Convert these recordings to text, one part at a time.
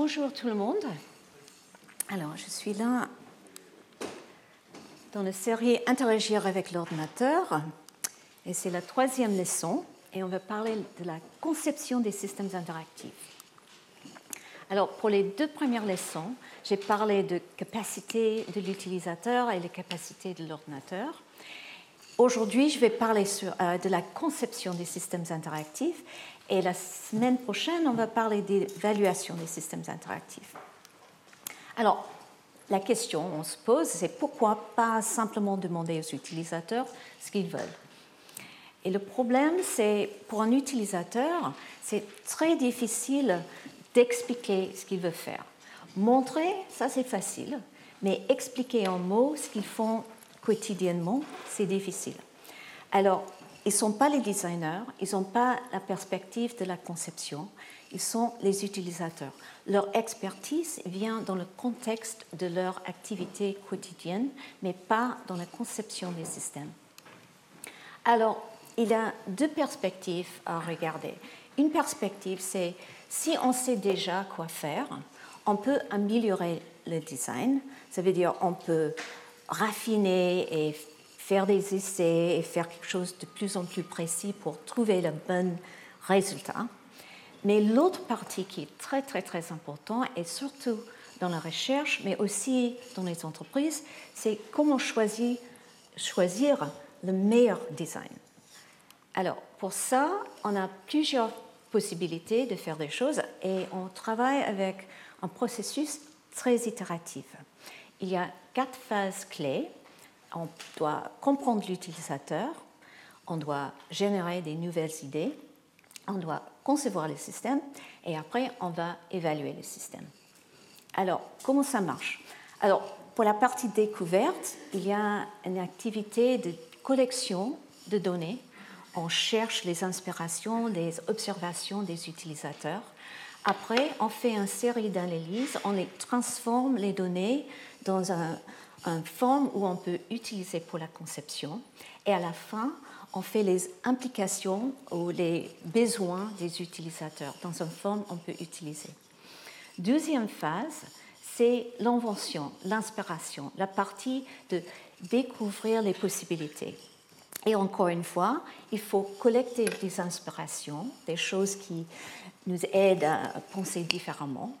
Bonjour tout le monde. Alors, je suis là dans la série Interagir avec l'ordinateur et c'est la troisième leçon et on va parler de la conception des systèmes interactifs. Alors, pour les deux premières leçons, j'ai parlé de capacité de l'utilisateur et les capacités de l'ordinateur. Aujourd'hui, je vais parler euh, de la conception des systèmes interactifs et la semaine prochaine, on va parler d'évaluation des systèmes interactifs. Alors, la question qu'on se pose, c'est pourquoi pas simplement demander aux utilisateurs ce qu'ils veulent? Et le problème, c'est pour un utilisateur, c'est très difficile d'expliquer ce qu'il veut faire. Montrer, ça c'est facile, mais expliquer en mots ce qu'ils font quotidiennement, c'est difficile. Alors, ils ne sont pas les designers, ils n'ont pas la perspective de la conception, ils sont les utilisateurs. Leur expertise vient dans le contexte de leur activité quotidienne, mais pas dans la conception des systèmes. Alors, il y a deux perspectives à regarder. Une perspective, c'est si on sait déjà quoi faire, on peut améliorer le design. Ça veut dire on peut raffiner et faire des essais et faire quelque chose de plus en plus précis pour trouver le bon résultat. Mais l'autre partie qui est très très très importante, et surtout dans la recherche, mais aussi dans les entreprises, c'est comment choisir, choisir le meilleur design. Alors, pour ça, on a plusieurs possibilités de faire des choses et on travaille avec un processus très itératif. Il y a quatre phases clés. On doit comprendre l'utilisateur, on doit générer des nouvelles idées, on doit concevoir le système et après on va évaluer le système. Alors, comment ça marche? Alors, pour la partie découverte, il y a une activité de collection de données. On cherche les inspirations, les observations des utilisateurs. Après, on fait une série d'analyses, on les transforme les données dans un, une forme où on peut utiliser pour la conception. Et à la fin, on fait les implications ou les besoins des utilisateurs dans une forme qu'on peut utiliser. Deuxième phase, c'est l'invention, l'inspiration, la partie de découvrir les possibilités. Et encore une fois, il faut collecter des inspirations, des choses qui nous aident à penser différemment.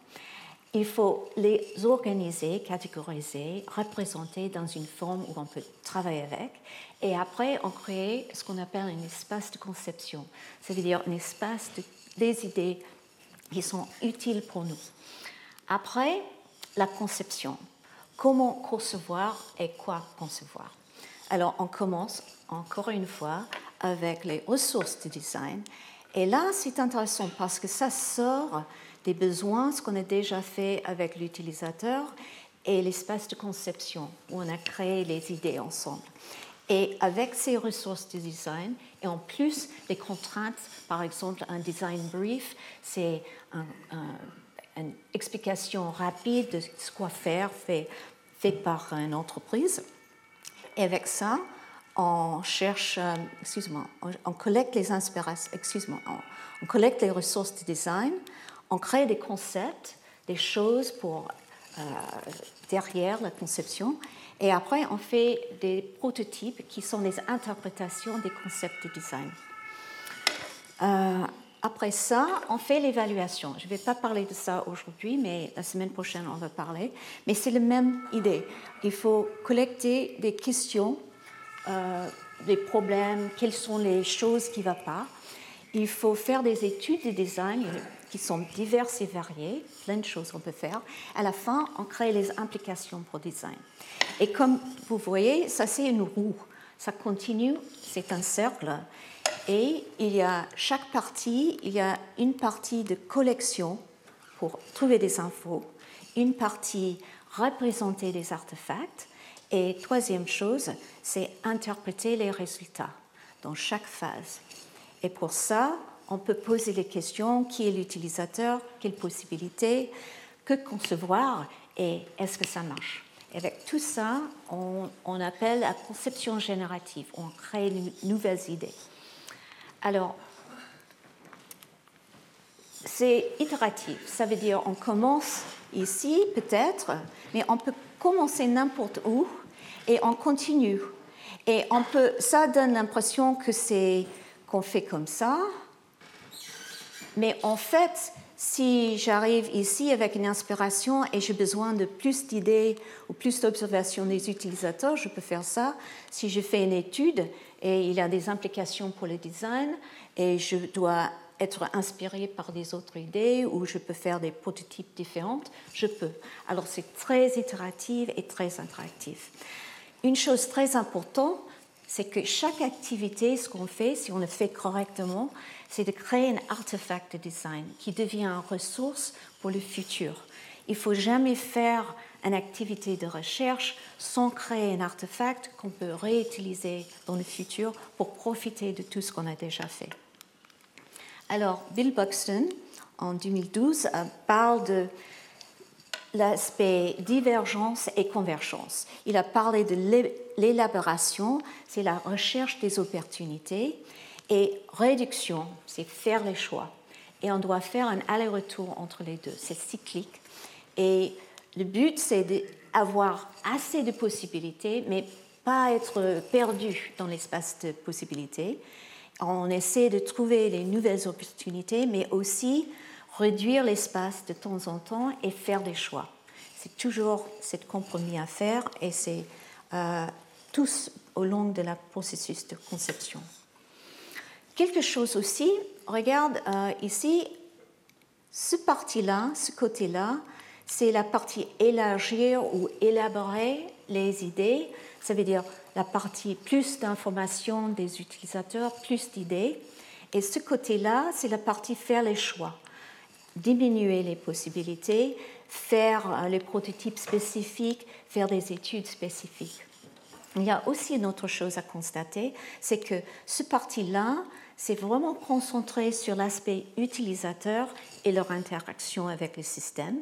Il faut les organiser, catégoriser, représenter dans une forme où on peut travailler avec. Et après, on crée ce qu'on appelle un espace de conception. Ça veut dire un espace de, des idées qui sont utiles pour nous. Après, la conception. Comment concevoir et quoi concevoir? Alors, on commence encore une fois avec les ressources de design. Et là, c'est intéressant parce que ça sort des besoins, ce qu'on a déjà fait avec l'utilisateur, et l'espace de conception, où on a créé les idées ensemble. Et avec ces ressources de design, et en plus les contraintes, par exemple un design brief, c'est une explication rapide de ce qu'on faire fait, fait par une entreprise. Et avec ça, on cherche, euh, excuse-moi, on, collecte les inspirations, excuse-moi, on, collecte les ressources de design, on crée des concepts, des choses pour euh, derrière la conception, et après on fait des prototypes qui sont les interprétations des concepts de design. Euh, après ça, on fait l'évaluation. Je ne vais pas parler de ça aujourd'hui, mais la semaine prochaine, on va parler. Mais c'est la même idée. Il faut collecter des questions, euh, des problèmes, quelles sont les choses qui ne vont pas. Il faut faire des études de design qui sont diverses et variées, plein de choses qu'on peut faire. À la fin, on crée les implications pour design. Et comme vous voyez, ça c'est une roue. Ça continue, c'est un cercle. Et il y a chaque partie, il y a une partie de collection pour trouver des infos, une partie représenter des artefacts, et troisième chose, c'est interpréter les résultats dans chaque phase. Et pour ça, on peut poser les questions qui est l'utilisateur, quelles possibilités, que concevoir et est-ce que ça marche. Et avec tout ça, on, appelle la conception générative, on crée de nouvelles idées. Alors, c'est itératif. Ça veut dire on commence ici peut-être, mais on peut commencer n'importe où et on continue. Et on peut, ça donne l'impression que c'est qu'on fait comme ça, mais en fait, si j'arrive ici avec une inspiration et j'ai besoin de plus d'idées ou plus d'observations des utilisateurs, je peux faire ça. Si je fais une étude et il y a des implications pour le design et je dois être inspiré par des autres idées ou je peux faire des prototypes différents, je peux. Alors c'est très itératif et très interactif. Une chose très importante, c'est que chaque activité, ce qu'on fait, si on le fait correctement, c'est de créer un artefact de design qui devient une ressource pour le futur. Il ne faut jamais faire une activité de recherche sans créer un artefact qu'on peut réutiliser dans le futur pour profiter de tout ce qu'on a déjà fait. Alors, Bill Buxton, en 2012, euh, parle de l'aspect divergence et convergence. Il a parlé de l'élaboration, c'est la recherche des opportunités, et réduction, c'est faire les choix. Et on doit faire un aller-retour entre les deux, c'est cyclique. Et le but, c'est d'avoir assez de possibilités, mais pas être perdu dans l'espace de possibilités. On essaie de trouver les nouvelles opportunités, mais aussi réduire l'espace de temps en temps et faire des choix. C'est toujours ce compromis à faire et c'est euh, tous au long de la processus de conception. Quelque chose aussi, regarde euh, ici, ce parti-là, ce côté-là, c'est la partie élargir ou élaborer les idées. Ça veut dire la partie plus d'informations des utilisateurs, plus d'idées. Et ce côté-là, c'est la partie faire les choix diminuer les possibilités, faire euh, les prototypes spécifiques, faire des études spécifiques. Il y a aussi une autre chose à constater, c'est que ce parti-là, c'est vraiment concentré sur l'aspect utilisateur et leur interaction avec le système.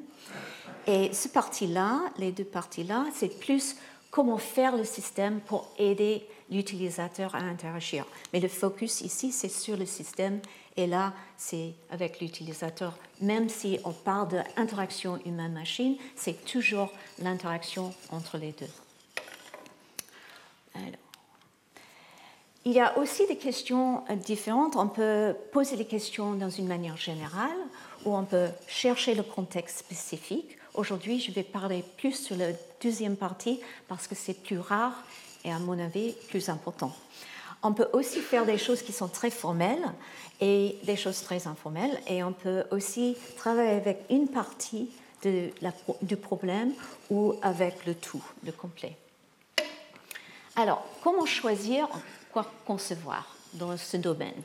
Et ce parti-là, les deux parties-là, c'est plus comment faire le système pour aider l'utilisateur à interagir. Mais le focus ici, c'est sur le système et là, c'est avec l'utilisateur. Même si on parle d'interaction humain-machine, c'est toujours l'interaction entre les deux. Il y a aussi des questions différentes. On peut poser des questions dans une manière générale ou on peut chercher le contexte spécifique. Aujourd'hui, je vais parler plus sur la deuxième partie parce que c'est plus rare et à mon avis plus important. On peut aussi faire des choses qui sont très formelles et des choses très informelles et on peut aussi travailler avec une partie de du problème ou avec le tout, le complet. Alors, comment choisir quoi concevoir dans ce domaine?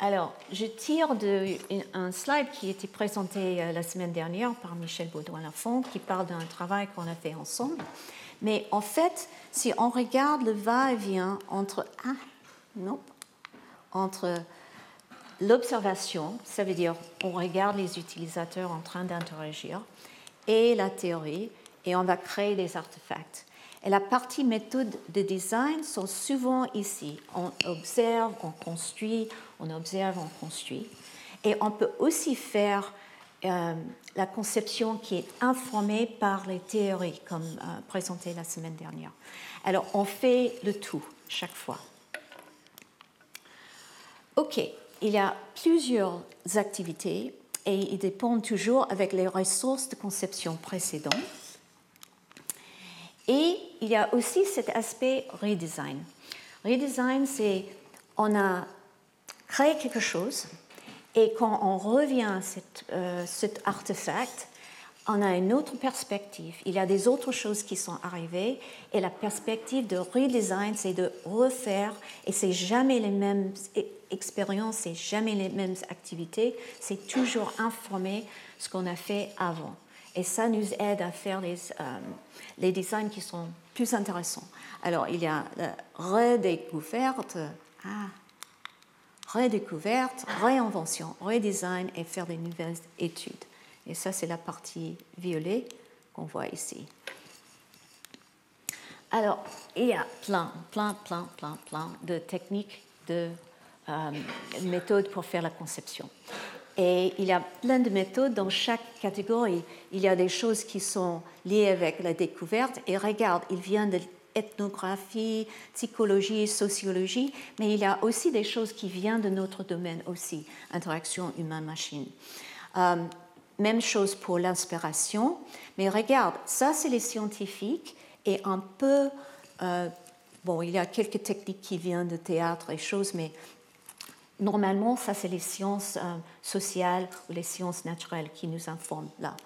Alors, je tire d'un slide qui a été présenté euh, la semaine dernière par Michel Baudouin-Lafont, qui parle d'un travail qu'on a fait ensemble. Mais en fait, si on regarde le va-et-vient entre, ah, non, entre l'observation, ça veut dire on regarde les utilisateurs en train d'interagir, et la théorie, et on va créer des artefacts. Et la partie méthode de design sont souvent ici. On observe, on construit, on observe, on construit. Et on peut aussi faire euh, la conception qui est informée par les théories, comme euh, présenté la semaine dernière. Alors, on fait le tout chaque fois. OK, il y a plusieurs activités et ils dépendent toujours avec les ressources de conception précédentes. Et il y a aussi cet aspect redesign. Redesign, c'est on a créé quelque chose et quand on revient à euh, cet artefact, on a une autre perspective. Il y a des autres choses qui sont arrivées et la perspective de redesign, c'est de refaire et c'est jamais les mêmes expériences, c'est jamais les mêmes activités, c'est toujours informer ce qu'on a fait avant. Et ça nous aide à faire les, euh, les designs qui sont plus intéressants. Alors, il y a la redécouverte, ah, redécouverte, réinvention, redesign et faire des nouvelles études. Et ça, c'est la partie violet qu'on voit ici. Alors, il y a plein, plein, plein, plein, plein de techniques de méthode pour faire la conception. Et il y a plein de méthodes dans chaque catégorie. Il y a des choses qui sont liées avec la découverte. Et regarde, il vient de ethnographie, psychologie, sociologie, mais il y a aussi des choses qui viennent de notre domaine aussi, interaction humain-machine. Euh, même chose pour l'inspiration. Mais regarde, ça c'est les scientifiques et un peu, euh, bon, il y a quelques techniques qui viennent de théâtre et choses, mais normalement, ça c'est les sciences euh, sociales ou les sciences naturelles qui nous informent là.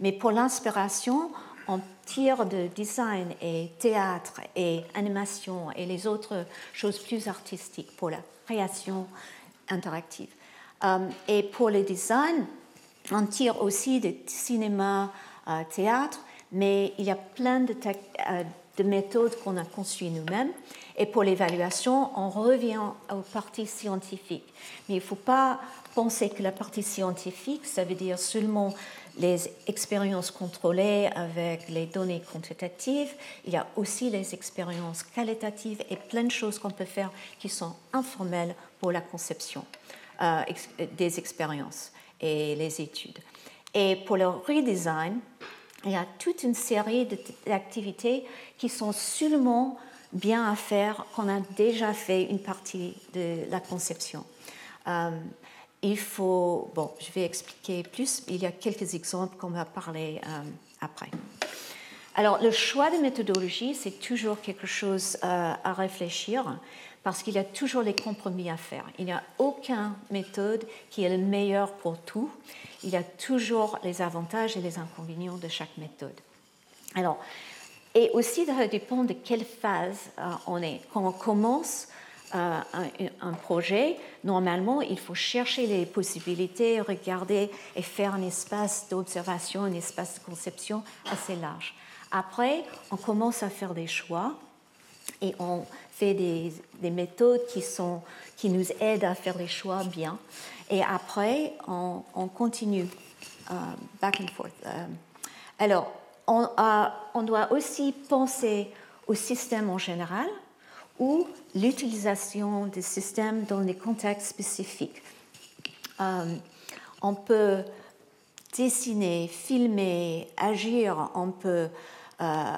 Mais pour l'inspiration, on tire de design et théâtre et animation et les autres choses plus artistiques pour la création interactive. Euh, et pour le design, on tire aussi de cinéma, euh, théâtre, mais il y a plein de, euh, de méthodes qu'on a conçues nous-mêmes. Et pour l'évaluation, on revient aux parties scientifiques. Mais il ne faut pas penser que la partie scientifique, ça veut dire seulement les expériences contrôlées avec les données quantitatives, il y a aussi les expériences qualitatives et plein de choses qu'on peut faire qui sont informelles pour la conception euh, des expériences et les études. Et pour le redesign, il y a toute une série d'activités qui sont seulement bien à faire, qu'on a déjà fait une partie de la conception. Euh, il faut, bon, je vais expliquer plus, il y a quelques exemples qu'on va parler euh, après. Alors, le choix de méthodologie, c'est toujours quelque chose euh, à réfléchir parce qu'il y a toujours les compromis à faire. Il n'y a aucune méthode qui est la meilleure pour tout. Il y a toujours les avantages et les inconvénients de chaque méthode. Alors, et aussi, ça dépend de quelle phase euh, on est. Quand on commence, euh, un, projet, normalement, il faut chercher les possibilités, regarder et faire un espace d'observation, un espace de conception assez large. Après, on commence à faire des choix et on fait des, des méthodes qui, sont, qui nous aident à faire les choix bien. Et après, on, on continue euh, back and forth. Euh, alors, on doit aussi penser au système en général ou l'utilisation des systèmes dans des contextes spécifiques. Euh, on peut dessiner, filmer, agir, on peut euh,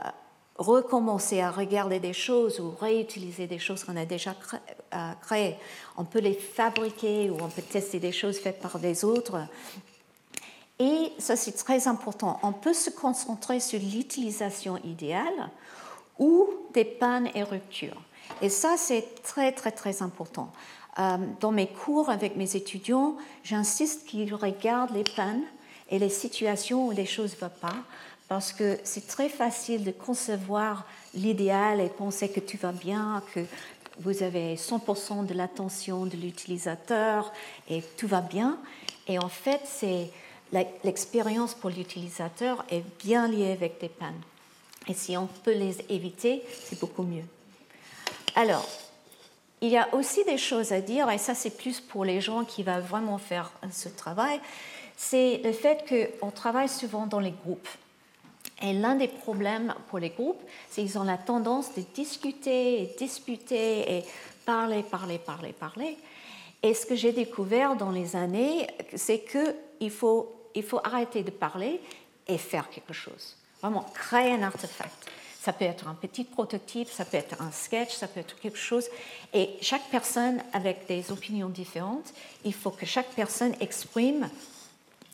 recommencer à regarder des choses ou réutiliser des choses qu'on a déjà euh, créées. On peut les fabriquer ou on peut tester des choses faites par des autres. Et ça, c'est très important. On peut se concentrer sur l'utilisation idéale ou des pannes et ruptures. Et ça, c'est très, très, très important. Euh, dans mes cours avec mes étudiants, j'insiste qu'ils regardent les pannes et les situations où les choses ne vont pas, parce que c'est très facile de concevoir l'idéal et penser que tout va bien, que vous avez 100% de l'attention de l'utilisateur et tout va bien. Et en fait, c'est l'expérience pour l'utilisateur est bien liée avec des pannes. Et si on peut les éviter, c'est beaucoup mieux. Alors, il y a aussi des choses à dire, et ça c'est plus pour les gens qui vont vraiment faire ce travail, c'est le fait qu'on travaille souvent dans les groupes. Et l'un des problèmes pour les groupes, c'est qu'ils ont la tendance de discuter et disputer et parler, parler, parler, parler. Et ce que j'ai découvert dans les années, c'est qu'il faut, il faut arrêter de parler et faire quelque chose. Vraiment, créer un artefact. Ça peut être un petit prototype, ça peut être un sketch, ça peut être quelque chose. Et chaque personne avec des opinions différentes, il faut que chaque personne exprime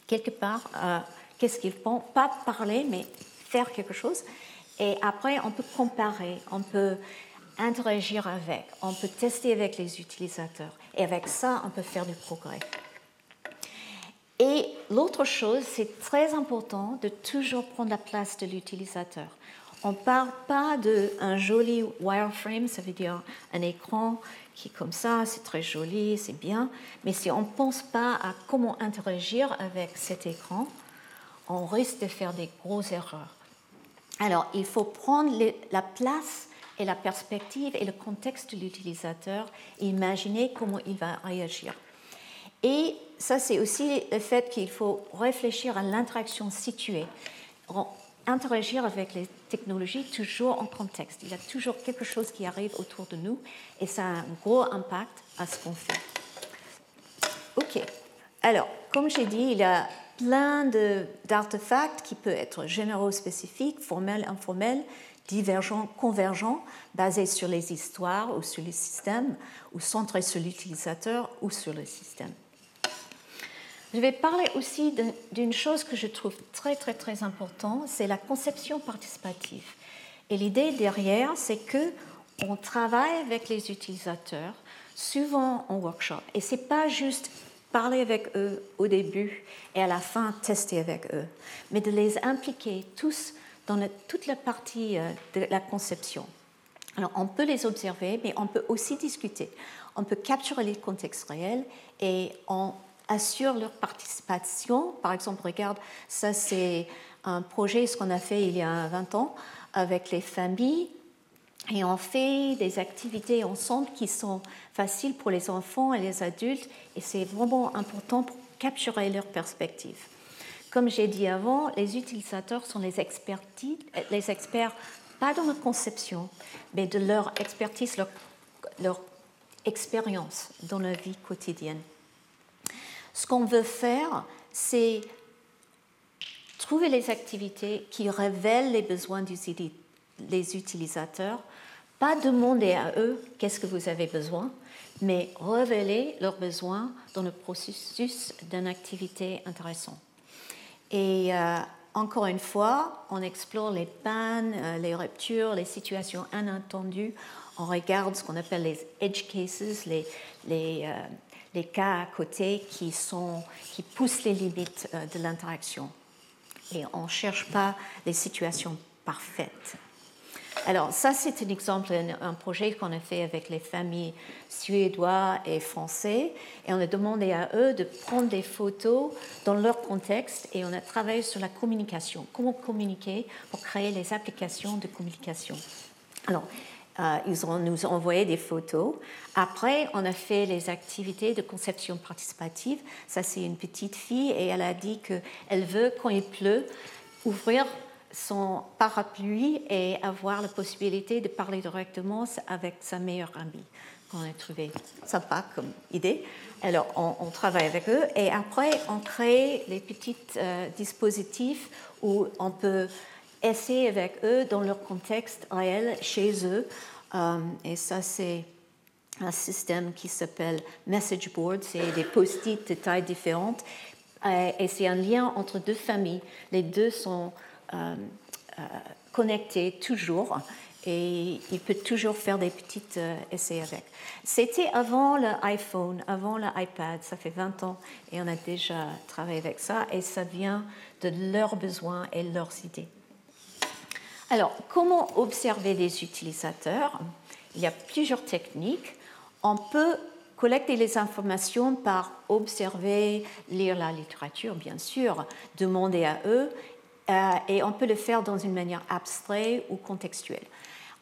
quelque part euh, qu'est-ce qu'il pense, pas parler, mais faire quelque chose. Et après, on peut comparer, on peut interagir avec, on peut tester avec les utilisateurs. Et avec ça, on peut faire du progrès. Et l'autre chose, c'est très important de toujours prendre la place de l'utilisateur. On ne parle pas d'un joli wireframe, ça veut dire un écran qui est comme ça, c'est très joli, c'est bien, mais si on ne pense pas à comment interagir avec cet écran, on risque de faire des grosses erreurs. Alors, il faut prendre la place et la perspective et le contexte de l'utilisateur et imaginer comment il va réagir. Et ça, c'est aussi le fait qu'il faut réfléchir à l'interaction située interagir avec les technologies toujours en contexte. Il y a toujours quelque chose qui arrive autour de nous et ça a un gros impact à ce qu'on fait. OK. Alors, comme j'ai dit, il y a plein d'artefacts qui peuvent être généraux, spécifiques, formels, informels, divergents, convergents, basés sur les histoires ou sur les systèmes, ou centrés sur l'utilisateur ou sur le système. Je vais parler aussi d'une chose que je trouve très très très importante, c'est la conception participative. Et l'idée derrière, c'est que on travaille avec les utilisateurs, souvent en workshop. Et c'est pas juste parler avec eux au début et à la fin tester avec eux, mais de les impliquer tous dans toute la partie euh, de la conception. Alors on peut les observer, mais on peut aussi discuter. On peut capturer les contextes réels et on assure leur participation. Par exemple, regarde, ça c'est un projet, ce qu'on a fait il y a 20 ans avec les familles et on fait des activités ensemble qui sont faciles pour les enfants et les adultes et c'est vraiment important pour capturer leur perspective. Comme j'ai dit avant, les utilisateurs sont les, les experts, pas dans la conception, mais de leur expertise, leur, leur expérience dans la vie quotidienne. Ce qu'on veut faire, c'est trouver les activités qui révèlent les besoins des utilisateurs pas demander à eux qu'est-ce que vous avez besoin, mais révéler leurs besoins dans le processus d'une activité intéressante. Et euh, encore une fois, on explore les pannes, euh, les ruptures, les situations inattendues. On regarde ce qu'on appelle les edge cases, les, euh, les cas à côté qui, sont, qui poussent les limites de l'interaction. Et on ne cherche pas les situations parfaites. Alors ça, c'est un exemple, un, projet qu'on a fait avec les familles suédois et français. Et on a demandé à eux de prendre des photos dans leur contexte et on a travaillé sur la communication. Comment communiquer pour créer les applications de communication. Alors, euh, ils ont nous envoyé des photos. Après, on a fait les activités de conception participative. Ça, c'est une petite fille et elle a dit qu'elle veut, quand il pleut, ouvrir son parapluie et avoir la possibilité de parler directement avec sa meilleure amie, qu'on a trouvé sympa comme idée. Alors, on, travaille avec eux et après, on crée les petits euh, dispositifs où on peut essayer avec eux dans leur contexte réel chez eux. Euh, et ça, c'est un système qui s'appelle Message Board, c'est des post-it de tailles différentes. et c'est un lien entre deux familles. Les deux sont euh, euh, connecté toujours et il peut toujours faire des petits euh, essais avec. C'était avant l'iPhone, avant l'iPad, ça fait 20 ans et on a déjà travaillé avec ça et ça vient de leurs besoins et leurs idées. Alors, comment observer les utilisateurs? Il y a plusieurs techniques. On peut collecter les informations par observer, lire la littérature, bien sûr, demander à eux euh, et on peut le faire dans une manière abstraite ou contextuelle.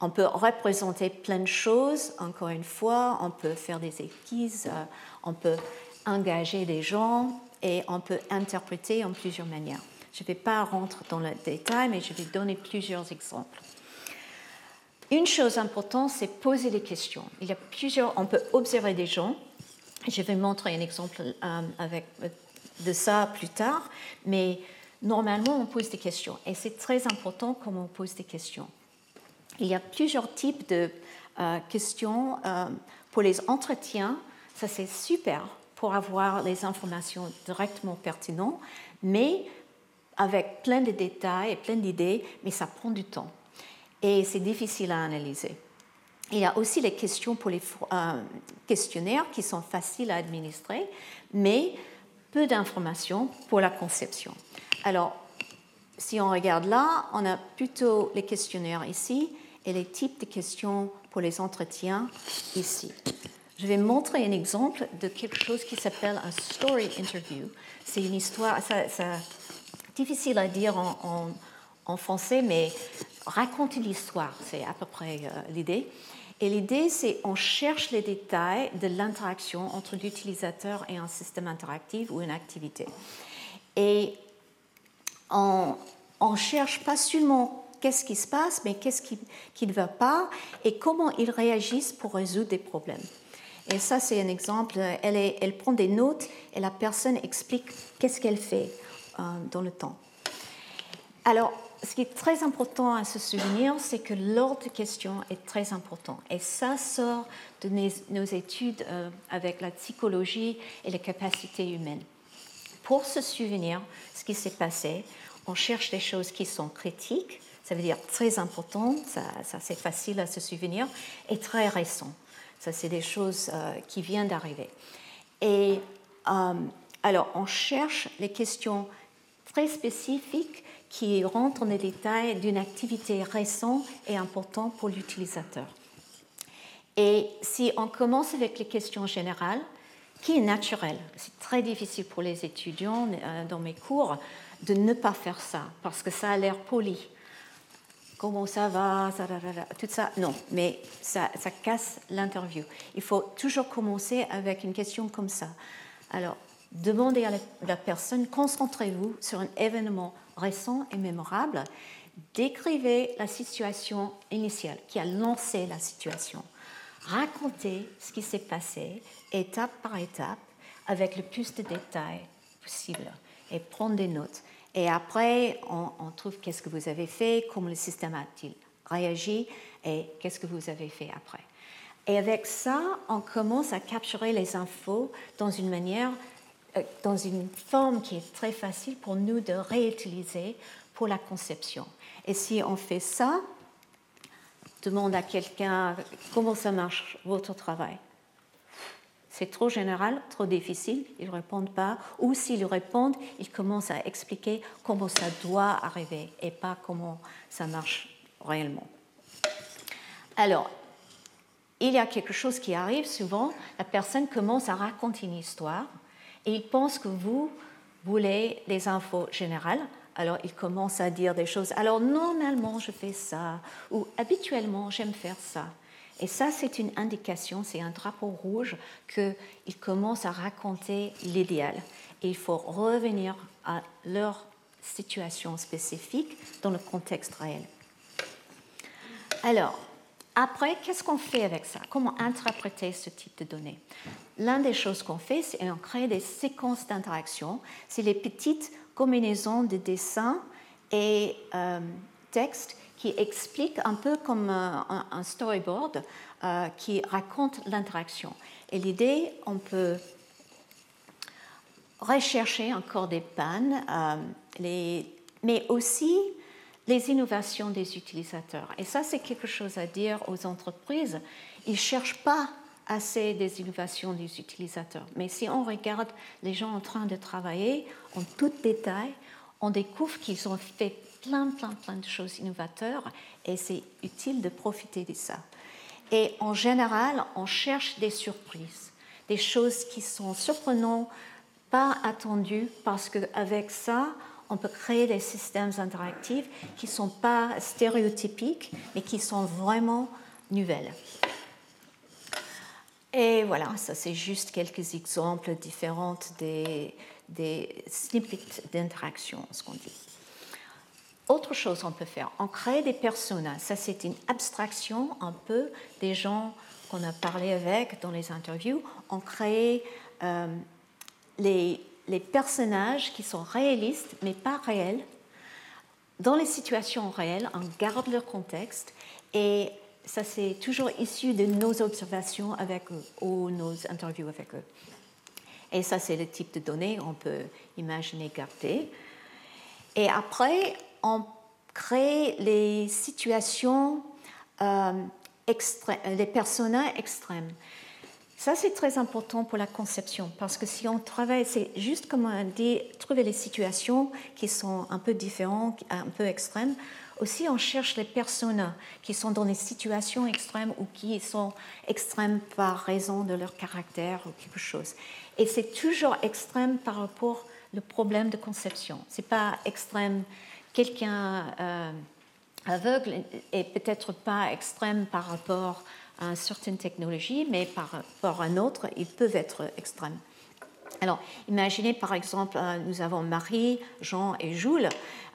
On peut représenter plein de choses, encore une fois, on peut faire des esquisses, euh, on peut engager des gens et on peut interpréter en plusieurs manières. Je ne vais pas rentrer dans le détail, mais je vais donner plusieurs exemples. Une chose importante, c'est poser des questions. Il y a plusieurs, on peut observer des gens. Je vais montrer un exemple euh, avec, de ça plus tard, mais normalement, on pose des questions. Et c'est très important comment on pose des questions. Il y a plusieurs types de euh, questions euh, pour les entretiens. Ça, c'est super pour avoir les informations directement pertinentes, mais avec plein de détails et plein d'idées, mais ça prend du temps. Et c'est difficile à analyser. Il y a aussi les questions pour les euh, questionnaires qui sont faciles à administrer, mais peu d'informations pour la conception. Alors, si on regarde là, on a plutôt les questionnaires ici et les types de questions pour les entretiens ici. Je vais montrer un exemple de quelque chose qui s'appelle un story interview. C'est une histoire, difficile à dire en, français, mais raconter l'histoire, c'est à peu près euh, l'idée. Et l'idée, c'est on cherche les détails de l'interaction entre l'utilisateur et un système interactif ou une activité. Et on, ne cherche pas seulement qu'est-ce qui se passe, mais qu'est-ce qui, ne va pas et comment ils réagissent pour résoudre des problèmes. Et ça, c'est un exemple. Elle, prend des notes et la personne explique qu'est-ce qu'elle fait dans le temps. Alors, ce qui est très important à se souvenir, c'est que l'ordre de questions est très important. Et ça sort de nos, études euh, avec la psychologie et les capacités humaines. Pour se souvenir ce qui s'est passé, on cherche des choses qui sont critiques, ça veut dire très importantes, ça, c'est facile à se souvenir, et très récentes. Ça, c'est des choses euh, qui viennent d'arriver. Et euh, alors, on cherche les questions très spécifiques qui rentrent dans les détails d'une activité récente et importante pour l'utilisateur. Et si on commence avec les questions générales, qui est naturel, c'est très difficile pour les étudiants euh, dans mes cours de ne pas faire ça, parce que ça a l'air poli comment ça va, tout ça. Non, mais ça, ça casse l'interview. Il faut toujours commencer avec une question comme ça. Alors, demandez à la, personne, concentrez-vous sur un événement récent et mémorable. Décrivez la situation initiale qui a lancé la situation. Racontez ce qui s'est passé étape par étape avec le plus de détails possible et prenez des notes. Et après, on, trouve qu'est-ce que vous avez fait, comment le système a-t-il réagi et qu'est-ce que vous avez fait après. Et avec ça, on commence à capturer les infos dans une manière, dans une forme qui est très facile pour nous de réutiliser pour la conception. Et si on fait ça, demande à quelqu'un comment ça marche votre travail? C'est trop général, trop difficile, ils ne répondent pas. Ou s'ils répondent, ils commencent à expliquer comment ça doit arriver et pas comment ça marche réellement. Alors, il y a quelque chose qui arrive souvent, la personne commence à raconter une histoire et il pense que vous voulez les infos générales. Alors il commence à dire des choses. Alors normalement je fais ça ou habituellement j'aime faire ça. Et ça, c'est une indication, c'est un drapeau rouge qu'ils commencent à raconter l'idéal. Et il faut revenir à leur situation spécifique dans le contexte réel. Alors, après, qu'est-ce qu'on fait avec ça? Comment interpréter ce type de données? L'une des choses qu'on fait, c'est qu'on crée des séquences d'interaction. C'est les petites combinaisons de dessins et euh, textes qui explique un peu comme euh, un, storyboard euh, qui raconte l'interaction. Et l'idée, on peut rechercher encore des pannes, euh, mais aussi les innovations des utilisateurs. Et ça, c'est quelque chose à dire aux entreprises. Ils ne cherchent pas assez des innovations des utilisateurs. Mais si on regarde les gens en train de travailler en tout détail, on découvre qu'ils ont fait plein, plein, plein de choses innovateurs et c'est utile de profiter de ça. Et en général, on cherche des surprises, des choses qui sont surprenantes, pas attendues, parce qu'avec ça, on peut créer des systèmes interactifs qui ne sont pas stéréotypiques, mais qui sont vraiment nouvelles. Et voilà, ça c'est juste quelques exemples différents des, snippets d'interaction, ce qu'on dit. Autre chose qu'on peut faire, on crée des personas. Ça, c'est une abstraction un peu des gens qu'on a parlé avec dans les interviews. On crée euh, les, les personnages qui sont réalistes, mais pas réels. Dans les situations réelles, on garde leur contexte et ça, c'est toujours issu de nos observations avec eux ou nos interviews avec eux. Et ça, c'est le type de données qu'on peut imaginer garder. Et après, on crée les situations euh, les personnages extrêmes. Ça, c'est très important pour la conception, parce que si on travaille, c'est juste comme on dit, trouver les situations qui sont un peu différentes, un peu extrêmes. Aussi, on cherche les personnages qui sont dans des situations extrêmes ou qui sont extrêmes par raison de leur caractère ou quelque chose. Et c'est toujours extrême par rapport au problème de conception. C'est pas extrême quelqu'un euh, aveugle est peut-être pas extrême par rapport à une certaine technologie, mais par rapport à un autre, ils peuvent être extrêmes. Alors, imaginez par exemple, euh, nous avons Marie, Jean et Jules,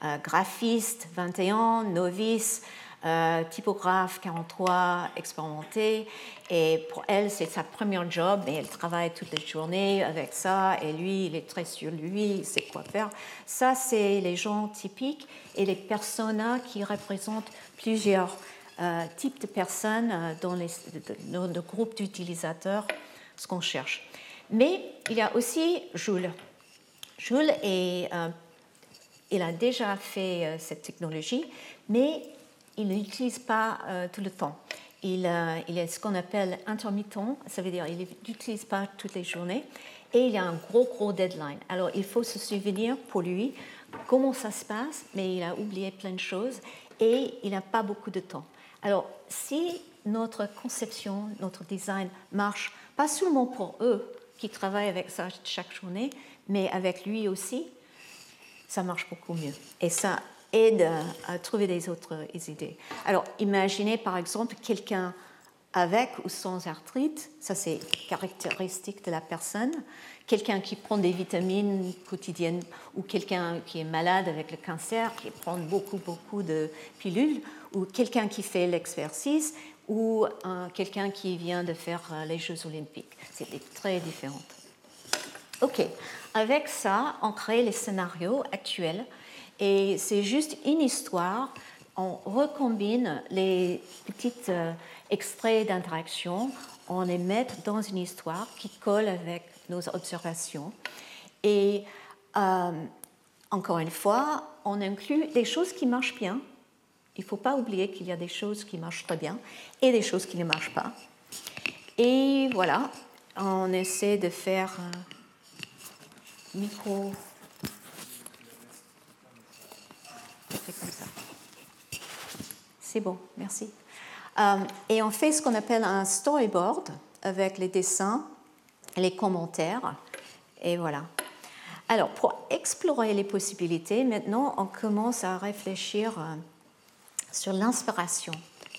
euh, graphistes, 21, novices, euh, typographe 43, expérimentée. Et pour elle, c'est sa première job, et elle travaille toute la journée avec ça. Et lui, il est très sur lui, il sait quoi faire. Ça, c'est les gens typiques et les personas qui représentent plusieurs euh, types de personnes euh, dans, les, le groupe d'utilisateurs, ce qu'on cherche. Mais il y a aussi Jules. Jules est, il a déjà fait cette technologie, mais il n'utilise pas euh, tout le temps. Il, euh, il, est ce qu'on appelle intermittent, ça veut dire qu'il n'utilise pas toutes les journées et il a un gros, gros deadline. Alors il faut se souvenir pour lui comment ça se passe, mais il a oublié plein de choses et il n'a pas beaucoup de temps. Alors si notre conception, notre design marche pas seulement pour eux qui travaillent avec ça chaque journée, mais avec lui aussi, ça marche beaucoup mieux. Et ça aide à trouver des autres idées. Alors, imaginez par exemple quelqu'un avec ou sans arthrite, ça c'est caractéristique de la personne, quelqu'un qui prend des vitamines quotidiennes ou quelqu'un qui est malade avec le cancer, qui prend beaucoup, beaucoup de pilules, ou quelqu'un qui fait l'exercice, ou quelqu'un qui vient de faire euh, les Jeux olympiques. C'est très différent. OK, avec ça, on crée les scénarios actuels et c'est juste une histoire. On recombine les petits euh, extraits d'interaction, on les met dans une histoire qui colle avec nos observations. Et euh, encore une fois, on inclut des choses qui marchent bien. Il ne faut pas oublier qu'il y a des choses qui marchent très bien et des choses qui ne marchent pas. Et voilà, on essaie de faire un micro C'est bon, merci. Euh, et on fait ce qu'on appelle un storyboard avec les dessins, les commentaires, et voilà. Alors, pour explorer les possibilités, maintenant, on commence à réfléchir euh, sur l'inspiration.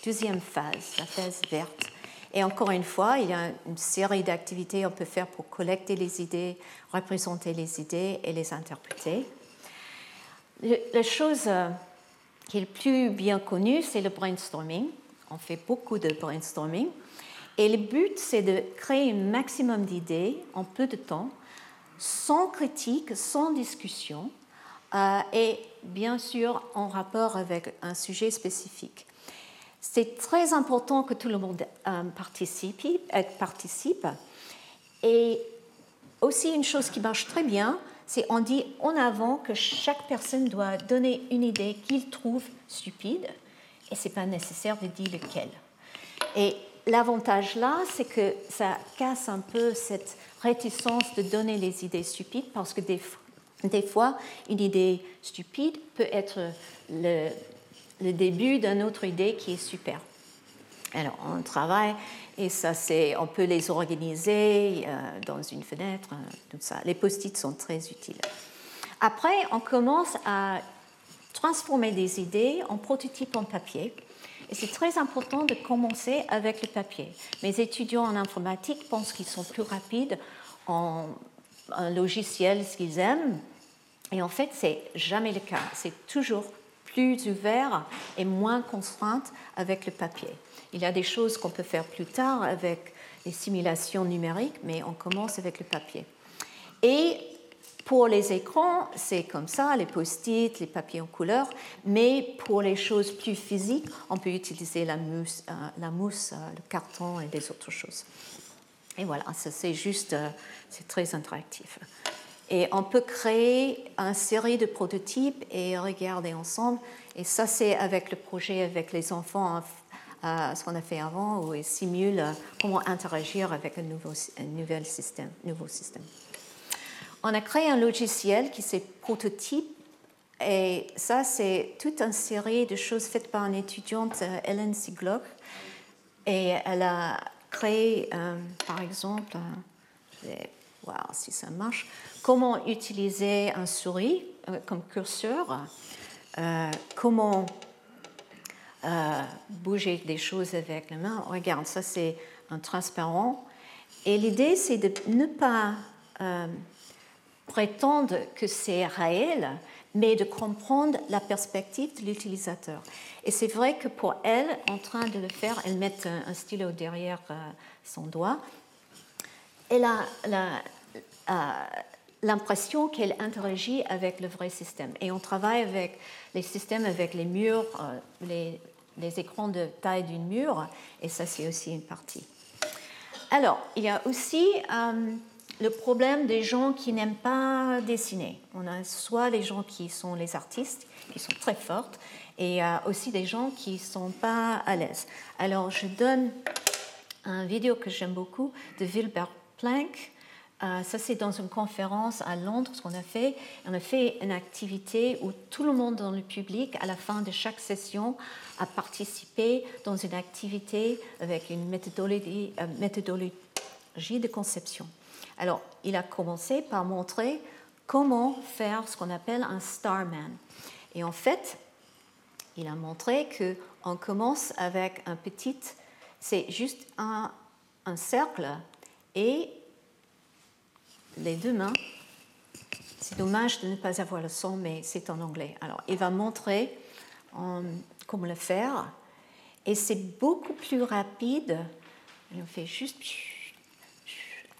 Deuxième phase, la phase verte. Et encore une fois, il y a une série d'activités qu'on peut faire pour collecter les idées, représenter les idées et les interpréter. La chose euh, qui est le plus bien connu, c'est le brainstorming. On fait beaucoup de brainstorming. Et le but, c'est de créer un maximum d'idées en peu de temps, sans critique, sans discussion, et bien sûr en rapport avec un sujet spécifique. C'est très important que tout le monde euh, participe, euh, participe. Et aussi une chose qui marche très bien, c'est on dit en avant que chaque personne doit donner une idée qu'il trouve stupide et ce n'est pas nécessaire de dire lequel. Et l'avantage là, c'est que ça casse un peu cette réticence de donner les idées stupides parce que des, des fois, une idée stupide peut être le, début d'une autre idée qui est super. Alors, on travaille et ça, c'est, on peut les organiser euh, dans une fenêtre, euh, tout ça. Les post-it sont très utiles. Après, on commence à transformer des idées en prototypes en papier. Et c'est très important de commencer avec le papier. Mes étudiants en informatique pensent qu'ils sont plus rapides en un logiciel, ce qu'ils aiment. Et en fait, c'est jamais le cas. C'est toujours plus ouvert et moins contrainte avec le papier. Il y a des choses qu'on peut faire plus tard avec les simulations numériques, mais on commence avec le papier. Et pour les écrans, c'est comme ça, les post-it, les papiers en couleur, mais pour les choses plus physiques, on peut utiliser la mousse, euh, la mousse euh, le carton et des autres choses. Et voilà, c'est juste, euh, c'est très interactif. Et on peut créer une série de prototypes et regarder ensemble. Et ça, c'est avec le projet avec les enfants, euh, ce qu'on a fait avant, où ils simulent comment interagir avec un nouveau, système, nouveau système. On a créé un logiciel qui s'est prototype. Et ça, c'est toute une série de choses faites par une étudiante, euh, Helen Siglock. Et elle a euh, par exemple, voir si ça marche. Comment utiliser un souris euh, comme curseur, euh, comment euh, bouger des choses avec la main. Regarde, ça c'est un transparent. Et l'idée c'est de ne pas prétendre que c'est réel, mais de comprendre la perspective de l'utilisateur. Et c'est vrai que pour elle, en train de le faire, elle met un, stylo derrière euh, son doigt, elle a euh, l'impression qu'elle interagit avec le vrai système. Et on travaille avec les systèmes, avec les murs, euh, les, les écrans de taille d'une mur, et ça c'est aussi une partie. Alors, il y a aussi le problème des gens qui n'aiment pas dessiner. On a soit les gens qui sont les artistes, qui sont très fortes, et aussi des gens qui ne sont pas à l'aise. Alors, je donne un vidéo que j'aime beaucoup de Wilbert Planck. Euh, ça, c'est dans une conférence à Londres, qu'on a fait. On a fait une activité où tout le monde dans le public, à la fin de chaque session, a participé dans une activité avec une méthodologie, euh, méthodologie de conception. Alors, il a commencé par montrer comment faire ce qu'on appelle un starman. Et en fait, il a montré qu'on commence avec un petit, c'est juste un, un, cercle et les deux mains. C'est dommage de ne pas avoir le son, mais c'est en anglais. Alors, il va montrer comment le faire. Et c'est beaucoup plus rapide. Il fait juste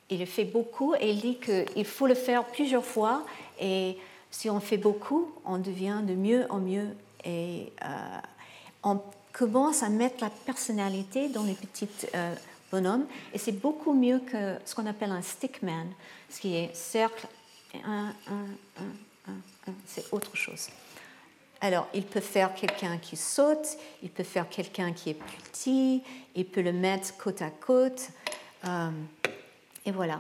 il le fait beaucoup et il dit qu'il faut le faire plusieurs fois et si on fait beaucoup, on devient de mieux en mieux et euh, on commence à mettre la personnalité dans les petits euh, bonhommes et c'est beaucoup mieux que ce qu'on appelle un stickman, ce qui est cercle, un, un, c'est autre chose. Alors, il peut faire quelqu'un qui saute, il peut faire quelqu'un qui est petit, il peut le mettre côte à côte. Euh, et voilà.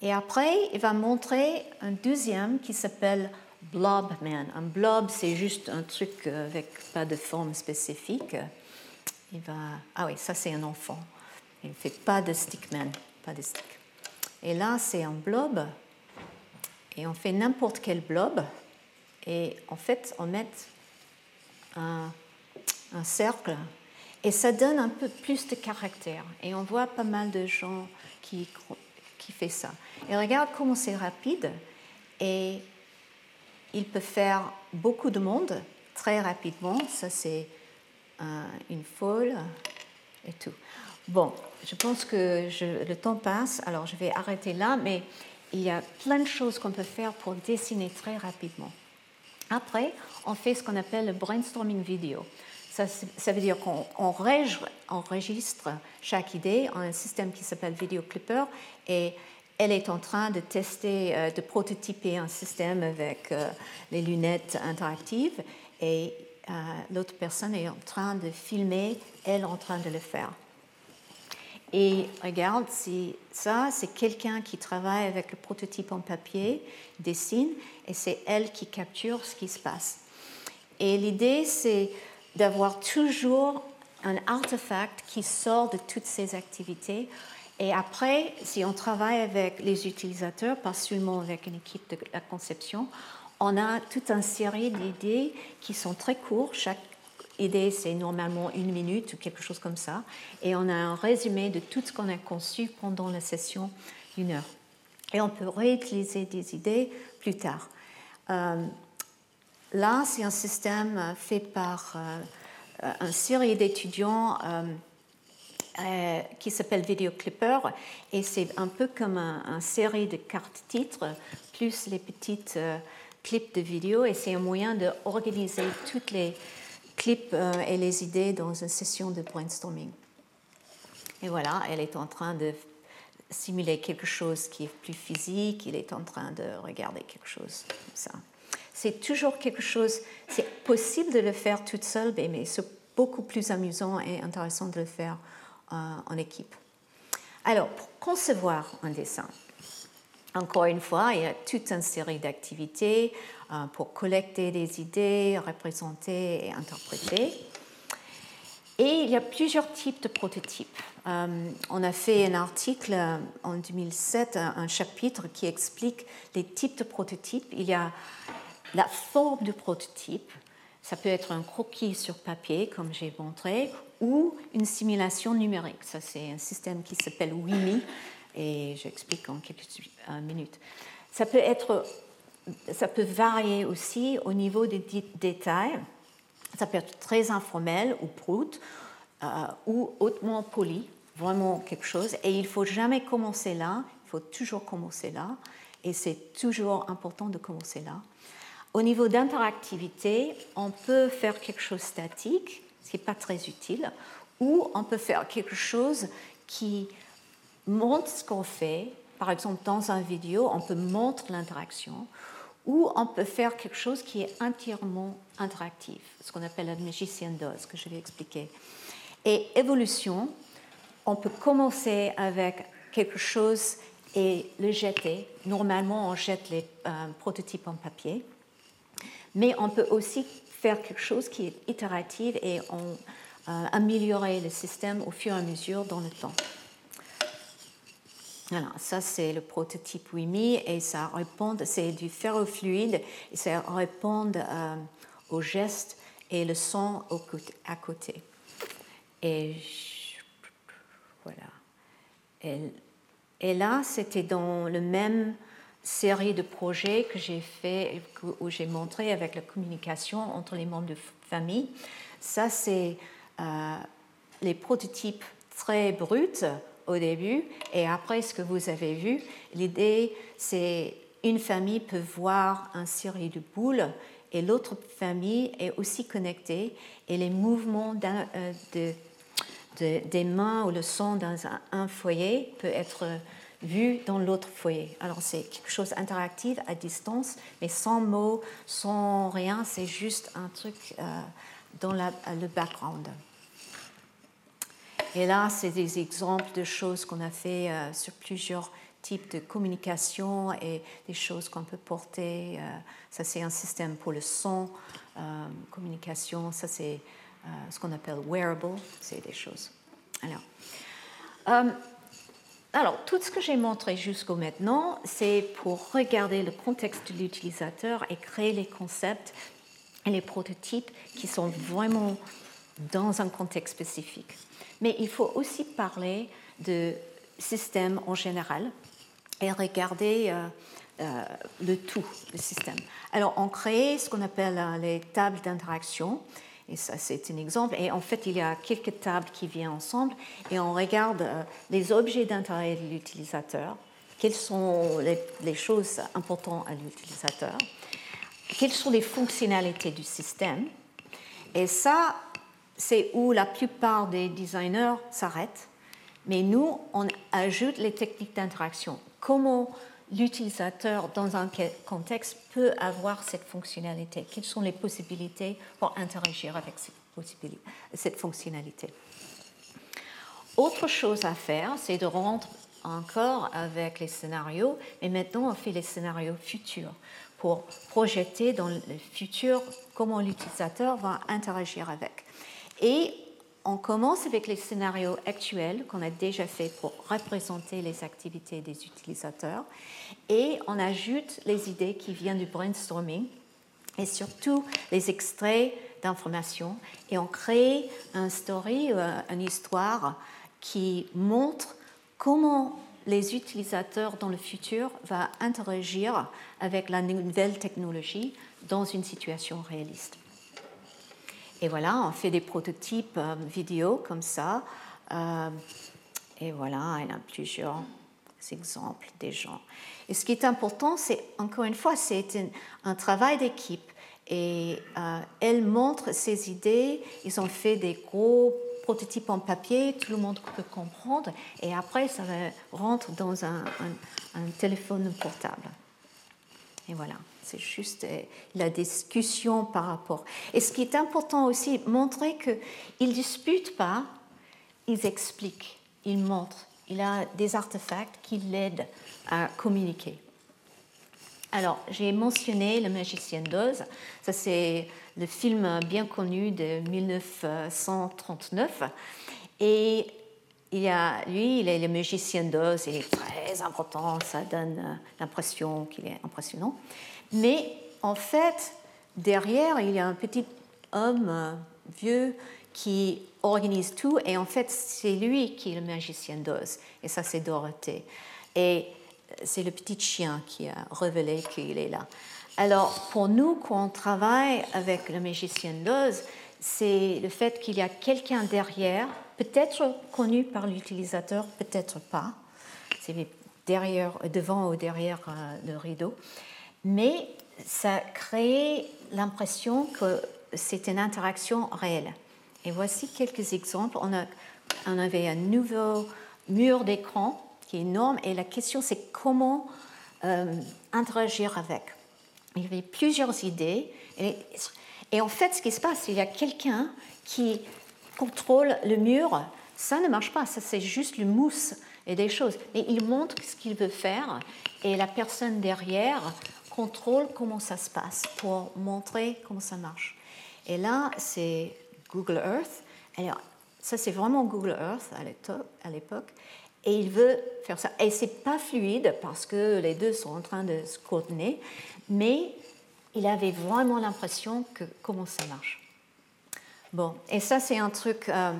Et après, il va montrer un deuxième qui s'appelle Blobman. Un blob, c'est juste un truc avec pas de forme spécifique. Il va... Ah oui, ça c'est un enfant. Il ne fait pas de stickman, pas de stick. Et là, c'est un blob. Et on fait n'importe quel blob. Et en fait, on met un, un cercle. Et ça donne un peu plus de caractère. Et on voit pas mal de gens qui qui fait ça. Et regarde comment c'est rapide et il peut faire beaucoup de monde très rapidement. Ça, c'est une folle et tout. Bon, je pense que le temps passe, alors je vais arrêter là, mais il y a plein de choses qu'on peut faire pour dessiner très rapidement. Après, on fait ce qu'on appelle le brainstorming vidéo. Ça, veut dire qu'on enregistre chaque idée en un système qui s'appelle Video Clipper et elle est en train de tester, euh, de prototyper un système avec euh, les lunettes interactives et euh, l'autre personne est en train de filmer, elle en train de le faire. Et regarde, ça, c'est quelqu'un qui travaille avec le prototype en papier, dessine, et c'est elle qui capture ce qui se passe. Et l'idée, c'est d'avoir toujours un artefact qui sort de toutes ces activités. Et après, si on travaille avec les utilisateurs, pas seulement avec une équipe de la conception, on a toute une série d'idées qui sont très courtes. Chaque idée, c'est normalement une minute ou quelque chose comme ça. Et on a un résumé de tout ce qu'on a conçu pendant la session d'une heure. Et on peut réutiliser des idées plus tard. Euh, Là, c'est un système euh, fait par euh, une série d'étudiants euh, qui s'appelle Video Clipper et c'est un peu comme une série de cartes titres plus les petites clips de vidéo et c'est un moyen d'organiser toutes les clips et les idées dans une session de brainstorming. Et voilà, elle est en train de simuler quelque chose qui est plus physique, il est en train de regarder quelque chose comme ça c'est toujours quelque chose, c'est possible de le faire toute seule, mais c'est beaucoup plus amusant et intéressant de le faire euh, en équipe. Alors, pour concevoir un dessin, encore une fois, il y a toute une série d'activités euh, pour collecter des idées, représenter et interpréter. Et il y a plusieurs types de prototypes. Euh, on a fait un article en 2007, un, chapitre qui explique les types de prototypes. Il y a la forme du prototype, ça peut être un croquis sur papier, comme j'ai montré, ou une simulation numérique. Ça, c'est un système qui s'appelle WIMI, et j'explique en quelques minutes. Ça peut être ça peut varier aussi au niveau des détails. Ça peut être très informel ou prout euh, ou hautement poli, vraiment quelque chose. Et il ne faut jamais commencer là, il faut toujours commencer là. Et c'est toujours important de commencer là. Au niveau d'interactivité, on peut faire quelque chose statique, ce qui n'est pas très utile, ou on peut faire quelque chose qui montre ce qu'on fait. Par exemple, dans un vidéo, on peut montrer l'interaction, ou on peut faire quelque chose qui est entièrement interactif, ce qu'on appelle la magician dose, que je vais expliquer. Et évolution, on peut commencer avec quelque chose et le jeter. Normalement, on jette les euh, prototypes en papier, mais on peut aussi faire quelque chose qui est itératif et euh, améliorer le système au fur et à mesure dans le temps. Voilà, ça c'est le prototype WIMI et ça répond, c'est du ferrofluide et ça répond euh, aux gestes et le son à côté. Et voilà. Et là, c'était dans le même série de projets que j'ai fait, où j'ai montré avec la communication entre les membres de famille. Ça, c'est euh, les prototypes très bruts au début et après ce que vous avez vu. L'idée, c'est une famille peut voir un série de boules et l'autre famille est aussi connectée et les mouvements euh, de, des mains ou le son dans un, foyer peut être vu dans l'autre foyer. Alors c'est quelque chose d'interactif à distance, mais sans mots, sans rien, c'est juste un truc euh, dans le background. Et là, c'est des exemples de choses qu'on a fait euh, sur plusieurs types de communication et des choses qu'on peut porter. Euh, ça, c'est un système pour le son, communication. Ça, c'est ce qu'on appelle wearable. C'est des choses. Alors, alors, tout ce que j'ai montré jusqu'au maintenant, c'est pour regarder le contexte de l'utilisateur et créer les concepts et les prototypes qui sont vraiment dans un contexte spécifique. Mais il faut aussi parler de système en général et regarder euh, euh, le tout, le système. Alors, on crée ce qu'on appelle euh, les tables d'interaction. Et ça, c'est un exemple. Et en fait, il y a quelques tables qui viennent ensemble et on regarde les objets d'intérêt de l'utilisateur, quelles sont les, les, choses importantes à l'utilisateur, quelles sont les fonctionnalités du système? Et ça, c'est où la plupart des designers s'arrêtent, mais nous, on ajoute les techniques d'interaction. Comment l'utilisateur, dans un contexte, peut avoir cette fonctionnalité? Quelles sont les possibilités pour interagir avec cette, fonctionnalité? Autre chose à faire, c'est de rentrer encore avec les scénarios, mais maintenant on fait les scénarios futurs pour projeter dans le futur comment l'utilisateur va interagir avec. Et on commence avec les scénarios actuels qu'on a déjà fait pour représenter les activités des utilisateurs et on ajoute les idées qui viennent du brainstorming et surtout les extraits d'informations et on crée un story, euh, une histoire qui montre comment les utilisateurs dans le futur vont interagir avec la nouvelle technologie dans une situation réaliste. Et voilà, on fait des prototypes euh, vidéo comme ça. Euh, et voilà, il y a plusieurs exemples des gens. Et ce qui est important, c'est, encore une fois, c'est un, travail d'équipe. Et euh, elle montre ses idées. Ils ont fait des gros prototypes en papier, tout le monde peut comprendre. Et après, ça rentre dans un téléphone portable. Et voilà. C'est juste euh, la discussion par rapport. Et ce qui est important aussi, montrer qu'ils ne disputent pas, ils expliquent, ils montrent. Il a des artefacts qui l'aident à communiquer. Alors, j'ai mentionné Le Magicien d'Oz. Ça, c'est le film bien connu de 1939. Et il a, lui, il est le magicien d'Oz, il est très important, ça donne euh, l'impression qu'il est impressionnant. Mais en fait, derrière, il y a un petit homme euh, vieux qui organise tout, et en fait, c'est lui qui est le magicien d'Oz, et ça, c'est Dorothée. Et c'est le petit chien qui a révélé qu'il est là. Alors, pour nous, quand on travaille avec le magicien d'Oz, c'est le fait qu'il y a quelqu'un derrière, peut-être connu par l'utilisateur, peut-être pas. C'est derrière, devant ou derrière euh, le rideau. Mais ça crée l'impression que c'est une interaction réelle. Et voici quelques exemples. On, avait un nouveau mur d'écran qui est énorme et la question c'est comment euh, interagir avec. Il y avait plusieurs idées et, en fait ce qui se passe, il y a quelqu'un qui contrôle le mur. Ça ne marche pas, ça c'est juste le mousse et des choses. Mais il montre ce qu'il veut faire et la personne derrière contrôle comment ça se passe pour montrer comment ça marche. Et là, c'est Google Earth. Alors, ça, c'est vraiment Google Earth à l'époque. Et il veut faire ça. Et c'est pas fluide parce que les deux sont en train de se coordonner, mais il avait vraiment l'impression que comment ça marche. Bon, et ça, c'est un truc. Euh,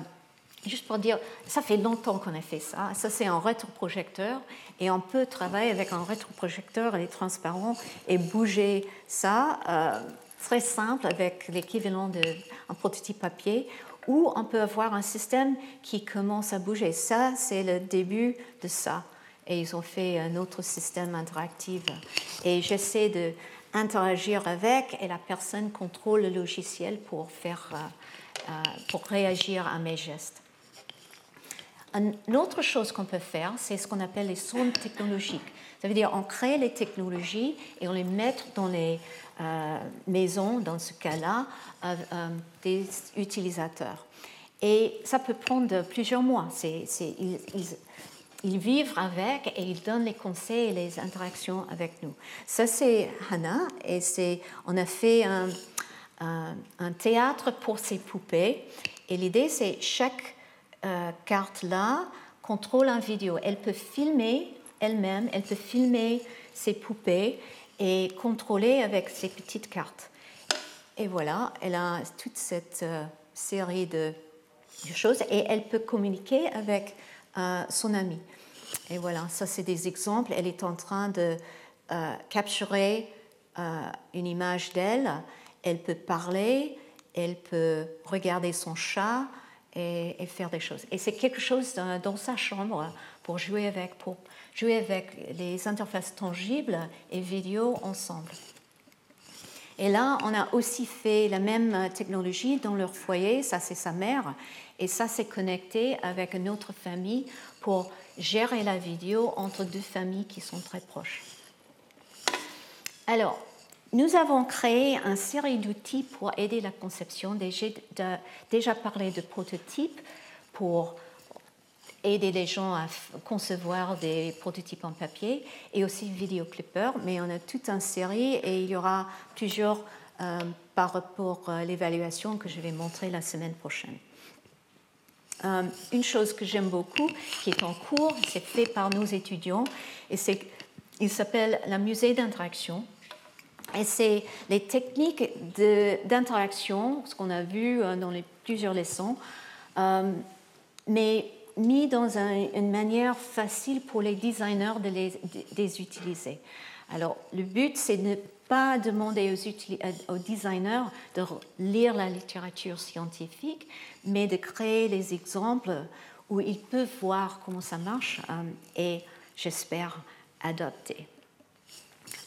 juste pour dire, ça fait longtemps qu'on a fait ça. Ça, c'est un rétroprojecteur et on peut travailler avec un rétroprojecteur, est transparent et bouger ça. Euh, très simple avec l'équivalent d'un prototype papier ou on peut avoir un système qui commence à bouger. Ça, c'est le début de ça. Et ils ont fait un autre système interactif. Et j'essaie d'interagir avec et la personne contrôle le logiciel pour, faire, euh, pour réagir à mes gestes. Une autre chose qu'on peut faire, c'est ce qu'on appelle les sondes technologiques. Ça veut dire on crée les technologies et on les met dans les euh, maisons, dans ce cas-là, euh, euh, des utilisateurs. Et ça peut prendre plusieurs mois. ils, vivent avec et ils donnent les conseils et les interactions avec nous. Ça, c'est Hannah et on a fait un, un, théâtre pour ces poupées. Et l'idée, c'est chaque carte là contrôle un vidéo. Elle peut filmer elle-même, elle peut filmer ses poupées et contrôler avec ses petites cartes. Et voilà, elle a toute cette euh, série de, choses et elle peut communiquer avec euh, son ami. Et voilà, ça c'est des exemples. Elle est en train de euh, capturer une image d'elle. Elle peut parler, elle peut regarder son chat et, faire des choses. Et c'est quelque chose dans, dans sa chambre pour jouer avec, pour jouer avec les interfaces tangibles et vidéo ensemble. Et là, on a aussi fait la même technologie dans leur foyer, ça c'est sa mère, et ça c'est connecté avec une autre famille pour gérer la vidéo entre deux familles qui sont très proches. Alors, nous avons créé une série d'outils pour aider la conception. Déjà, déjà parlé de prototypes pour aider les gens à concevoir des prototypes en papier et aussi vidéoclippers, mais on a toute une série et il y aura plusieurs euh, par rapport à l'évaluation que je vais montrer la semaine prochaine. Euh, une chose que j'aime beaucoup, qui est en cours, c'est fait par nos étudiants, et c'est, il s'appelle la musée d'interaction. Et c'est les techniques d'interaction, ce qu'on a vu euh, dans les plusieurs leçons, mais mis dans une manière facile pour les designers de les, utiliser. Alors, le but, c'est de ne pas demander aux, aux, designers de lire la littérature scientifique, mais de créer les exemples où ils peuvent voir comment ça marche euh, et, j'espère, adopter.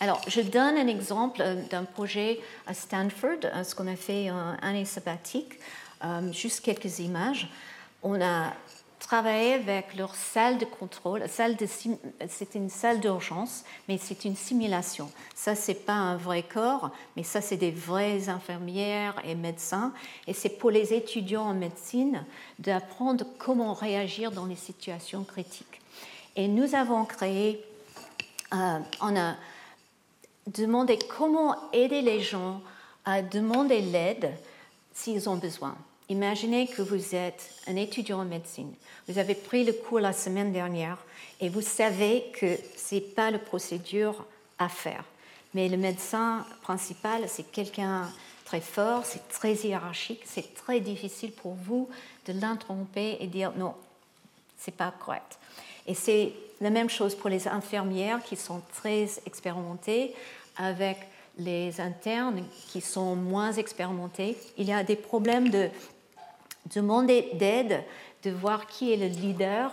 Alors, je donne un exemple euh, d'un projet à Stanford, euh, ce qu'on a fait en année sabbatique, juste quelques images. On a travailler avec leur salle de contrôle. C'est une salle d'urgence, mais c'est une simulation. Ça, c'est pas un vrai corps, mais ça, c'est des vraies infirmières et médecins. Et c'est pour les étudiants en médecine d'apprendre comment réagir dans les situations critiques. Et nous avons créé, euh, on demandé comment aider les gens à demander l'aide s'ils ont besoin. Imaginez que vous êtes un étudiant en médecine. Vous avez pris le cours la semaine dernière et vous savez que ce n'est pas la procédure à faire. Mais le médecin principal, c'est quelqu'un très fort, c'est très hiérarchique, c'est très difficile pour vous de l'interrompre et dire non, c'est pas correct. Et c'est la même chose pour les infirmières qui sont très expérimentées avec les internes qui sont moins expérimentés, il y a des problèmes de demander d'aide, de voir qui est le leader,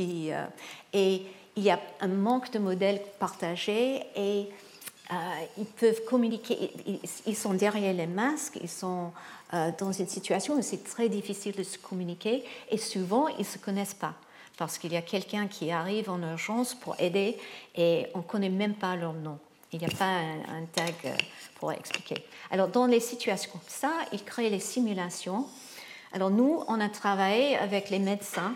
euh, et il y a un manque de modèles partagés et euh, ils peuvent communiquer, ils, sont derrière les masques, ils sont euh, dans une situation où c'est très difficile de se communiquer et souvent ils ne se connaissent pas parce qu'il y a quelqu'un qui arrive en urgence pour aider et on ne connaît même pas leur nom. Il n'y a pas un, tag euh, pour expliquer. Alors, dans les situations comme ça, ils créent les simulations. Alors, nous, on a travaillé avec les médecins.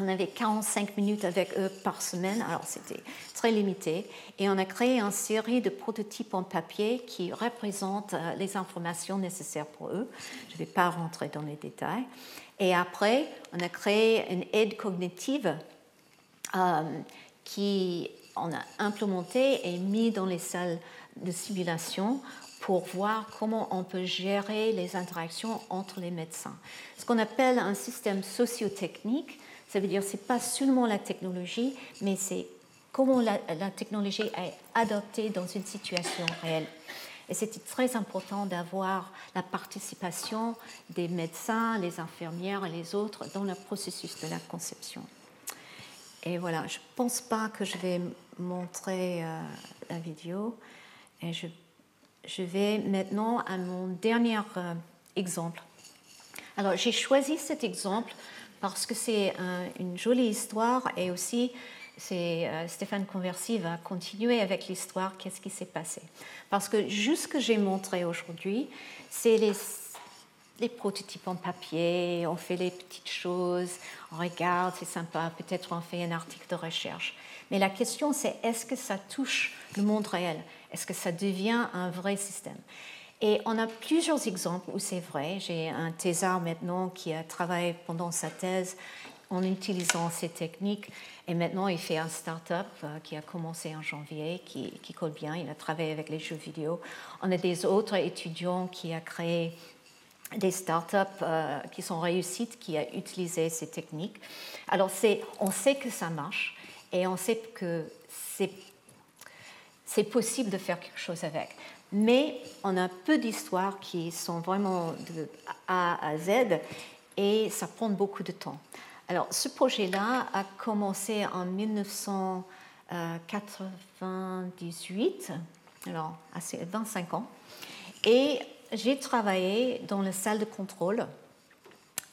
On avait 45 minutes avec eux par semaine, alors c'était très limité. Et on a créé une série de prototypes en papier qui représentent euh, les informations nécessaires pour eux. Je ne vais pas rentrer dans les détails. Et après, on a créé une aide cognitive euh, qui on a implémenté et mis dans les salles de simulation pour voir comment on peut gérer les interactions entre les médecins. Ce qu'on appelle un système sociotechnique, ça veut dire c'est pas seulement la technologie, mais c'est comment la, la, technologie est adoptée dans une situation réelle. Et c'était très important d'avoir la participation des médecins, les infirmières et les autres dans le processus de la conception. Et voilà, je ne pense pas que je vais montrer euh, la vidéo. Et je, vais maintenant à mon dernier euh, exemple. Alors, j'ai choisi cet exemple parce que c'est une jolie histoire et aussi euh, Stéphane Conversi va continuer avec l'histoire, qu'est-ce qui s'est passé. Parce que juste ce que j'ai montré aujourd'hui, c'est les, les, prototypes en papier, on fait les petites choses, on regarde, c'est sympa, peut-être on fait un article de recherche. Mais la question, c'est est-ce que ça touche le monde réel? Est-ce que ça devient un vrai système? Et on a plusieurs exemples où c'est vrai. J'ai un thésard maintenant qui a travaillé pendant sa thèse en utilisant ces techniques. Et maintenant, il fait un start-up euh, qui a commencé en janvier, qui, colle bien. Il a travaillé avec les jeux vidéo. On a des autres étudiants qui ont créé des start-up euh, qui sont réussites, qui ont utilisé ces techniques. Alors, on sait que ça marche et on sait que c'est possible de faire quelque chose avec. Mais on a peu d'histoires qui sont vraiment de A à Z et ça prend beaucoup de temps. Alors, ce projet-là a commencé en 1998, alors assez 25 ans, et j'ai travaillé dans la salle de contrôle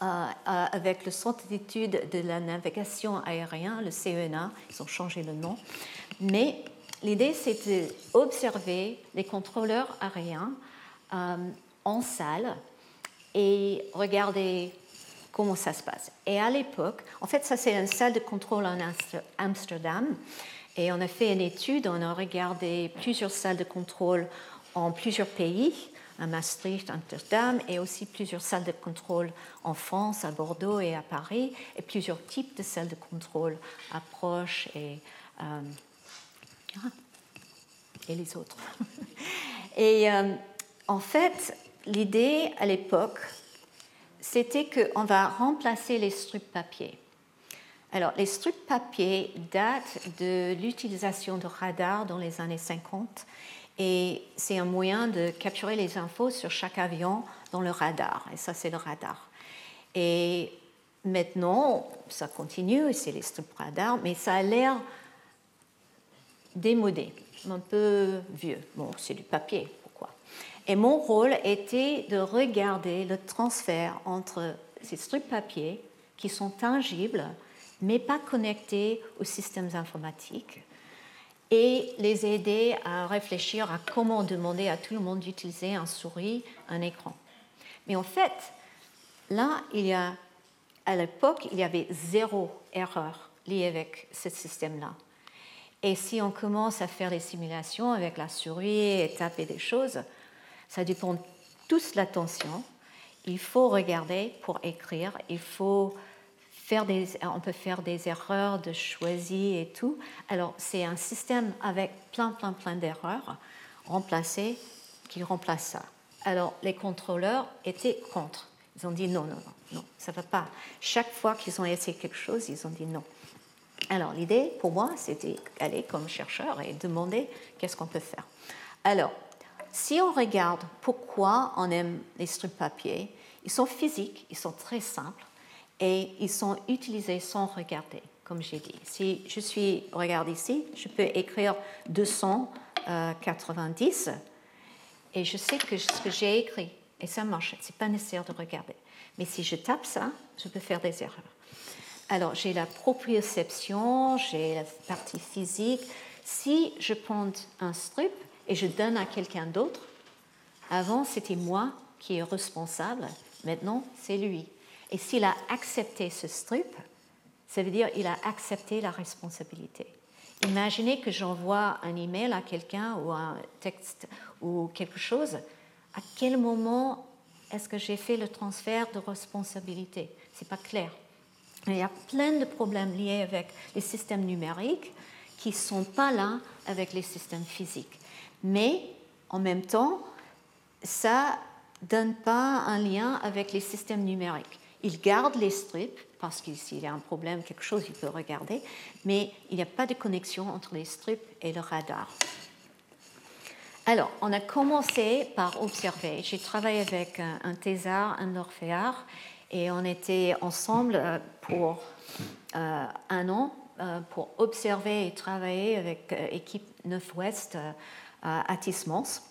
euh, euh, avec le Centre d'études de la navigation aérienne, le CENA, ils ont changé le nom, mais l'idée c'était d'observer les contrôleurs aériens euh, en salle et regarder comment ça se passe. Et à l'époque, en fait, ça c'est une salle de contrôle en Amsterdam. Et on a fait une étude, on a regardé plusieurs salles de contrôle en plusieurs pays, à Maastricht, Amsterdam, et aussi plusieurs salles de contrôle en France, à Bordeaux et à Paris, et plusieurs types de salles de contrôle, approche et, euh, ah, et les autres. et euh, en fait, l'idée à l'époque, c'était qu'on va remplacer les strips papier. Alors, les strips papier datent de l'utilisation de radars dans les années 50 et c'est un moyen de capturer les infos sur chaque avion dans le radar. Et ça, c'est le radar. Et maintenant, ça continue, c'est les strips radars, mais ça a l'air démodé, un peu vieux. Bon, c'est du papier, et mon rôle était de regarder le transfert entre ces strips papier qui sont tangibles, mais pas connectés aux systèmes informatiques, et les aider à réfléchir à comment demander à tout le monde d'utiliser un souris, un écran. Mais en fait, là, à l'époque, il y avait zéro erreur liée avec ce système-là. Et si on commence à faire des simulations avec la souris et taper des choses, ça dépend tous l'attention. Il faut regarder pour écrire. Il faut faire des, on peut faire des erreurs de choisir et tout. Alors c'est un système avec plein, plein, plein d'erreurs remplacées qui remplace ça? Alors les contrôleurs étaient contre. Ils ont dit non, non, non, non, ça ne va pas. Chaque fois qu'ils ont essayé quelque chose, ils ont dit non. Alors l'idée pour moi, c'était aller comme chercheur et demander qu'est-ce qu'on peut faire. Alors, si on regarde pourquoi on aime les strips papier, ils sont physiques, ils sont très simples et ils sont utilisés sans regarder, comme j'ai dit. Si je suis, regarde ici, je peux écrire 290 et je sais que ce que j'ai écrit, et ça marche, ce n'est pas nécessaire de regarder. Mais si je tape ça, je peux faire des erreurs. Alors, j'ai la proprioception, j'ai la partie physique. Si je prends un strip, et je donne à quelqu'un d'autre. Avant, c'était moi qui est responsable, maintenant, c'est lui. Et s'il a accepté ce strip, ça veut dire qu'il a accepté la responsabilité. Imaginez que j'envoie un email à quelqu'un ou un texte ou quelque chose. À quel moment est-ce que j'ai fait le transfert de responsabilité? C'est pas clair. Il y a plein de problèmes liés avec les systèmes numériques qui ne sont pas là avec les systèmes physiques mais en même temps, ça ne donne pas un lien avec les systèmes numériques. Il garde les strips parce que s'il y a un problème, quelque chose, il peut regarder, mais il n'y a pas de connexion entre les strips et le radar. Alors, on a commencé par observer. J'ai travaillé avec un thésard, un orphéard, et on était ensemble euh, pour euh, un an euh, pour observer et travailler avec l'équipe 9-Ouest à Tismans.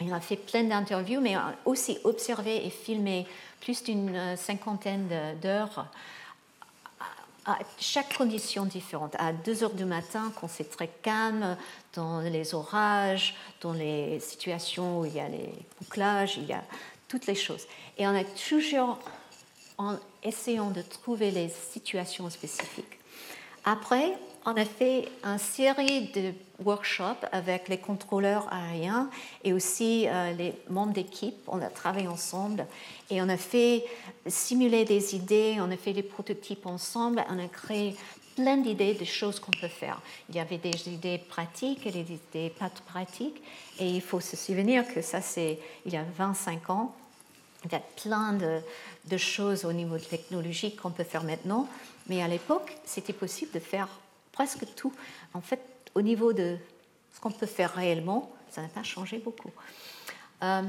Il a fait plein d'interviews, mais aussi observé et filmé plus d'une euh, cinquantaine d'heures à chaque condition différente. À 2 heures du matin, quand c'est très calme, dans les orages, dans les situations où il y a les bouclages, il y a toutes les choses. Et on a toujours, en essayant de trouver les situations spécifiques. Après, on a fait une série de workshops avec les contrôleurs aériens et aussi euh, les membres d'équipe. On a travaillé ensemble et on a fait simuler des idées, on a fait des prototypes ensemble, on a créé plein d'idées de choses qu'on peut faire. Il y avait des idées pratiques et des idées pas pratiques. Et il faut se souvenir que ça, c'est il y a 25 ans. Il y a plein de, de choses au niveau technologique qu'on peut faire maintenant. Mais à l'époque, c'était possible de faire presque tout. En fait, au niveau de ce qu'on peut faire réellement, ça n'a pas changé beaucoup. Euh,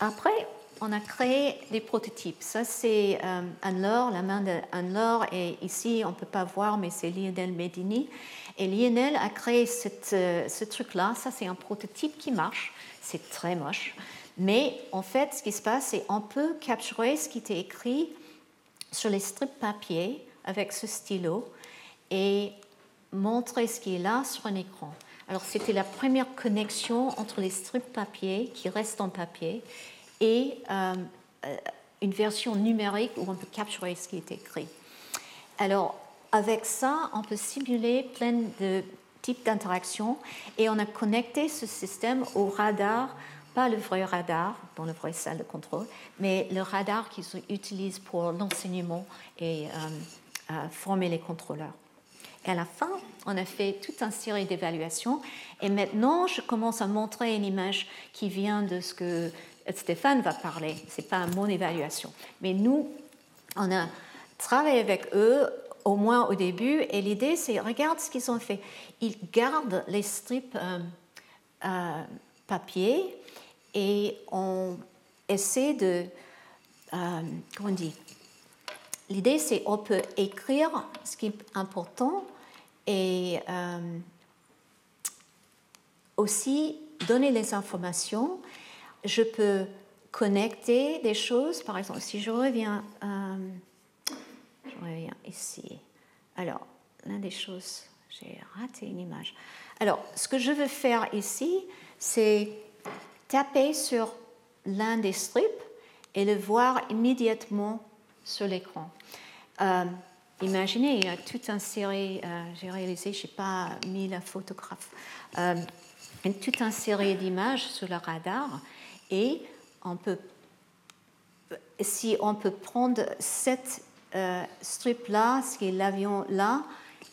après, on a créé des prototypes. Ça, c'est euh, Anne-Laure, la main d'Anne-Laure, et ici, on ne peut pas voir, mais c'est Lionel Medini. Et Lionel a créé euh, ce truc-là. Ça, c'est un prototype qui marche. C'est très moche. Mais en fait, ce qui se passe, c'est qu'on peut capturer ce qui était écrit sur les strips papier avec ce stylo et montrer ce qui est là sur un écran. Alors c'était la première connexion entre les strips papier qui restent en papier et euh, euh, une version numérique où on peut capturer ce qui est écrit. Alors avec ça, on peut simuler plein de types d'interactions et on a connecté ce système au radar, pas le vrai radar dans la vraie salle de contrôle, mais le radar qu'ils utilisent pour l'enseignement et euh, former les contrôleurs. Et à la fin, on a fait toute une série d'évaluations. Et maintenant, je commence à montrer une image qui vient de ce que Stéphane va parler. Ce n'est pas mon évaluation. Mais nous, on a travaillé avec eux, au moins au début. Et l'idée, c'est, regarde ce qu'ils ont fait. Ils gardent les strips euh, euh, papier et on essaie de... Euh, comment on dit? L'idée, c'est on peut écrire ce qui est important et euh, aussi donner les informations. Je peux connecter des choses. Par exemple, si je reviens, euh, je reviens ici. Alors, l'une des choses, j'ai raté une image. Alors, ce que je veux faire ici, c'est taper sur l'un des strips et le voir immédiatement sur l'écran. Euh, imaginez, il y a toute une série, euh, j'ai réalisé, je n'ai pas mis la photographe, euh, toute une série d'images sur le radar et si on peut prendre cette euh, strip-là, ce qui est l'avion là,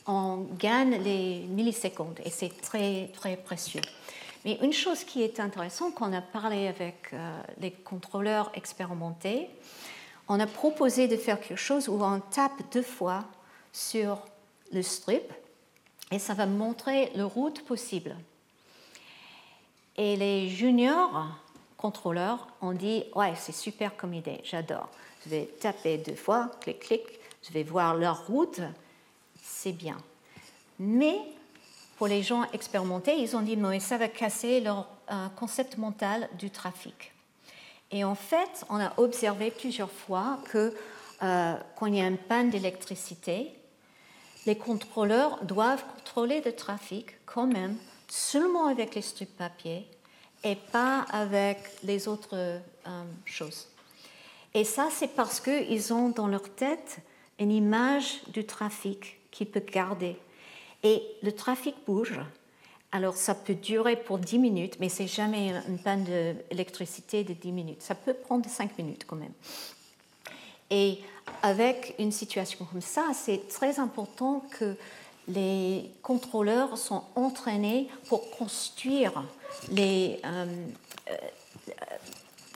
on gagne les millisecondes et c'est très, très précieux. Mais une chose qui est intéressante, qu'on a parlé avec les contrôleurs expérimentés, on a proposé de faire quelque chose où on tape deux fois sur le strip et ça va montrer le route possible. Et les juniors contrôleurs ont dit Ouais, c'est super comme idée, j'adore. Je vais taper deux fois, clic, clic, je vais voir leur route, c'est bien. Mais pour les gens expérimentés, ils ont dit Mais ça va casser leur euh, concept mental du trafic. Et en fait, on a observé plusieurs fois que euh, quand il y a une panne d'électricité, les contrôleurs doivent contrôler le trafic quand même seulement avec les strips papier et pas avec les autres euh, choses. Et ça, c'est parce qu'ils ont dans leur tête une image du trafic qu'ils peuvent garder. Et le trafic bouge. Alors, ça peut durer pour 10 minutes, mais c'est jamais une panne d'électricité de 10 minutes. Ça peut prendre 5 minutes quand même. Et avec une situation comme ça, c'est très important que les contrôleurs sont entraînés pour construire les, euh, euh,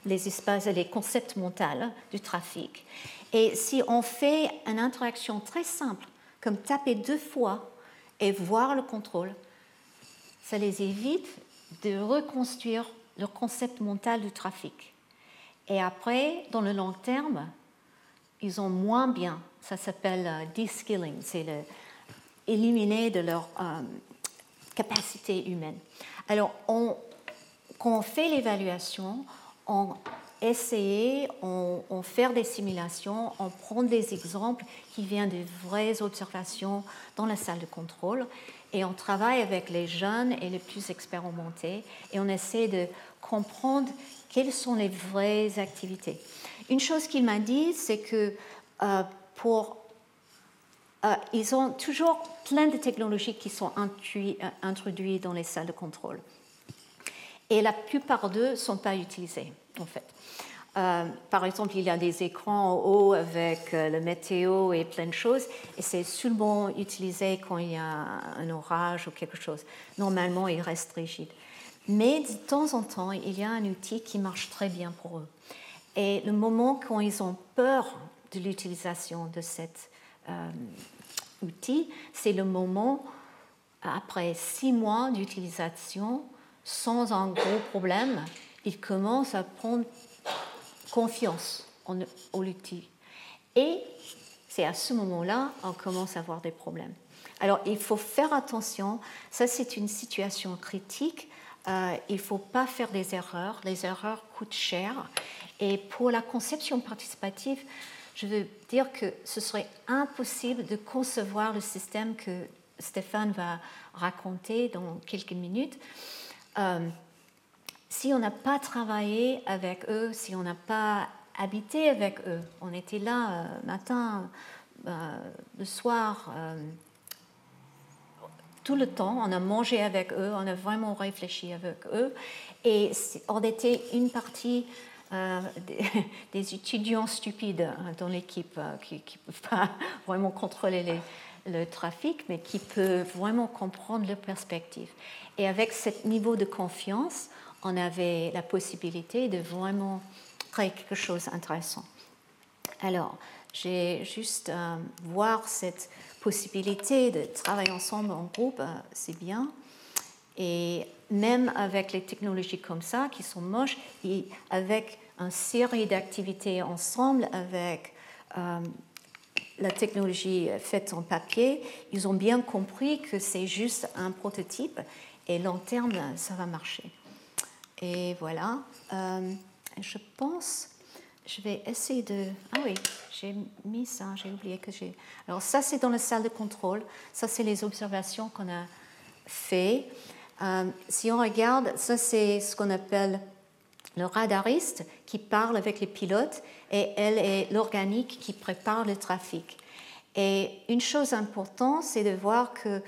les espaces, les concepts mentaux du trafic. Et si on fait une interaction très simple, comme taper deux fois et voir le contrôle, ça les évite de reconstruire le concept mental du trafic. Et après, dans le long terme, ils ont moins bien. Ça s'appelle euh, de-skilling, c'est éliminer de leur euh, capacité humaine. Alors, quand on fait l'évaluation, on essaie, on, on, fait des simulations, on prend des exemples qui viennent de vraies observations dans la salle de contrôle et on travaille avec les jeunes et les plus expérimentés et on essaie de comprendre quelles sont les vraies activités. Une chose qu'il m'a dit, c'est que euh, pour euh, ils ont toujours plein de technologies qui sont euh, introduites dans les salles de contrôle. Et la plupart d'eux ne sont pas utilisés, en fait. Par exemple, il y a des écrans en haut avec le météo et plein de choses, et c'est seulement utilisé quand il y a un orage ou quelque chose. Normalement, il reste rigide. Mais de temps en temps, il y a un outil qui marche très bien pour eux. Et le moment quand ils ont peur de l'utilisation de cet euh, outil, c'est le moment, après six mois d'utilisation, sans un gros problème, ils commencent à prendre confiance en, en l'outil. Et c'est à ce moment-là qu'on commence à avoir des problèmes. Alors il faut faire attention, ça c'est une situation critique, euh, il ne faut pas faire des erreurs, les erreurs coûtent cher. Et pour la conception participative, je veux dire que ce serait impossible de concevoir le système que Stéphane va raconter dans quelques minutes. Euh, si on n'a pas travaillé avec eux, si on n'a pas habité avec eux, on était là euh, matin, le soir, tout le temps. On a mangé avec eux, on a vraiment réfléchi avec eux. Et on était une partie euh, des, étudiants stupides hein, dans l'équipe euh, qui ne peuvent pas vraiment contrôler le trafic, mais qui peuvent vraiment comprendre leur perspective. Et avec ce niveau de confiance, on avait la possibilité de vraiment créer quelque chose d'intéressant. Alors, j'ai juste euh, voir cette possibilité de travailler ensemble en groupe, euh, c'est bien. Et même avec les technologies comme ça, qui sont moches, et avec une série d'activités ensemble, avec euh, la technologie faite en papier, ils ont bien compris que c'est juste un prototype et long terme, ça va marcher. Et voilà, euh, je pense je vais essayer de... Ah oui, j'ai mis ça, j'ai oublié que j'ai... Alors ça, c'est dans la salle de contrôle. Ça, c'est les observations qu'on a fait. Euh, si on regarde, ça, c'est ce qu'on appelle le radariste qui parle avec les pilotes et elle est l'organique qui prépare le trafic. Et une chose importante, c'est de voir que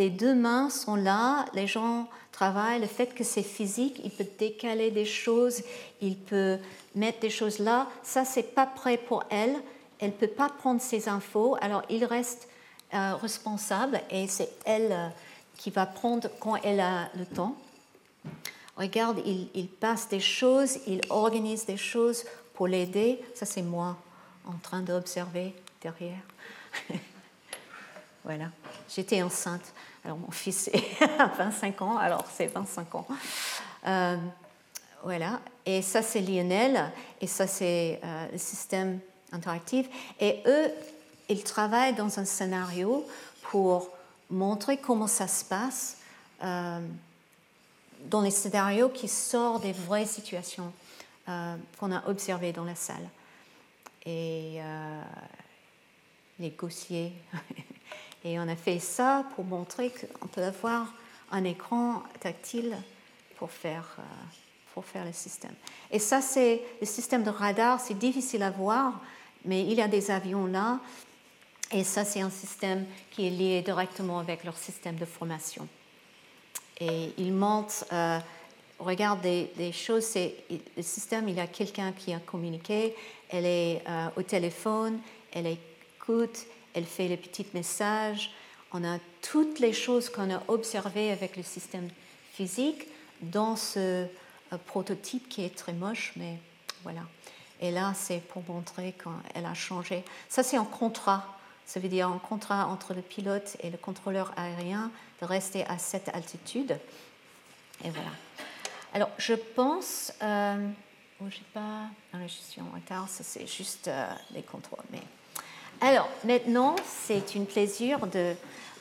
les deux mains sont là, les gens travaillent, le fait que c'est physique, il peut décaler des choses, il peut mettre des choses là, ça c'est pas prêt pour elle, elle peut pas prendre ces infos, alors il reste euh, responsable et c'est elle euh, qui va prendre quand elle a le temps. Regarde, il, il passe des choses, il organise des choses pour l'aider, ça c'est moi en train d'observer derrière. voilà, j'étais enceinte. Alors mon fils a 25 ans, alors c'est 25 ans. voilà, et ça c'est Lionel, et ça c'est le système interactif. Et eux, ils travaillent dans un scénario pour montrer comment ça se passe dans les scénarios qui sortent des vraies situations qu'on a observées dans la salle. Et négocier. Et on a fait ça pour montrer qu'on peut avoir un écran tactile pour faire, euh, pour faire le système. Et ça, c'est le système de radar, c'est difficile à voir, mais il y a des avions là. Et ça, c'est un système qui est lié directement avec leur système de formation. Et ils montrent, euh, regarde des, choses, c'est le système, il y a quelqu'un qui a communiqué, elle est euh, au téléphone, elle est elle fait les petits messages. On a toutes les choses qu'on a observées avec le système physique dans ce euh, prototype qui est très moche, mais voilà. Et là, c'est pour montrer qu'elle a changé. Ça, c'est un contrat. Ça veut dire un contrat entre le pilote et le contrôleur aérien de rester à cette altitude. Et voilà. Alors, je pense. Euh, oh, j'ai pas. Je suis en retard. Ça, c'est juste euh, les contrôles. Mais alors, maintenant, c'est une plaisir de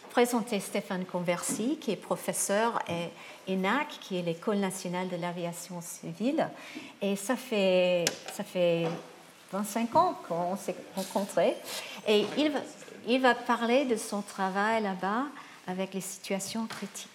présenter Stéphane Conversi, qui est professeur à ENAC, qui est l'École nationale de l'aviation civile. Et ça fait, ça fait 25 ans qu'on s'est rencontrés. Et il va, il va parler de son travail là-bas avec les situations critiques.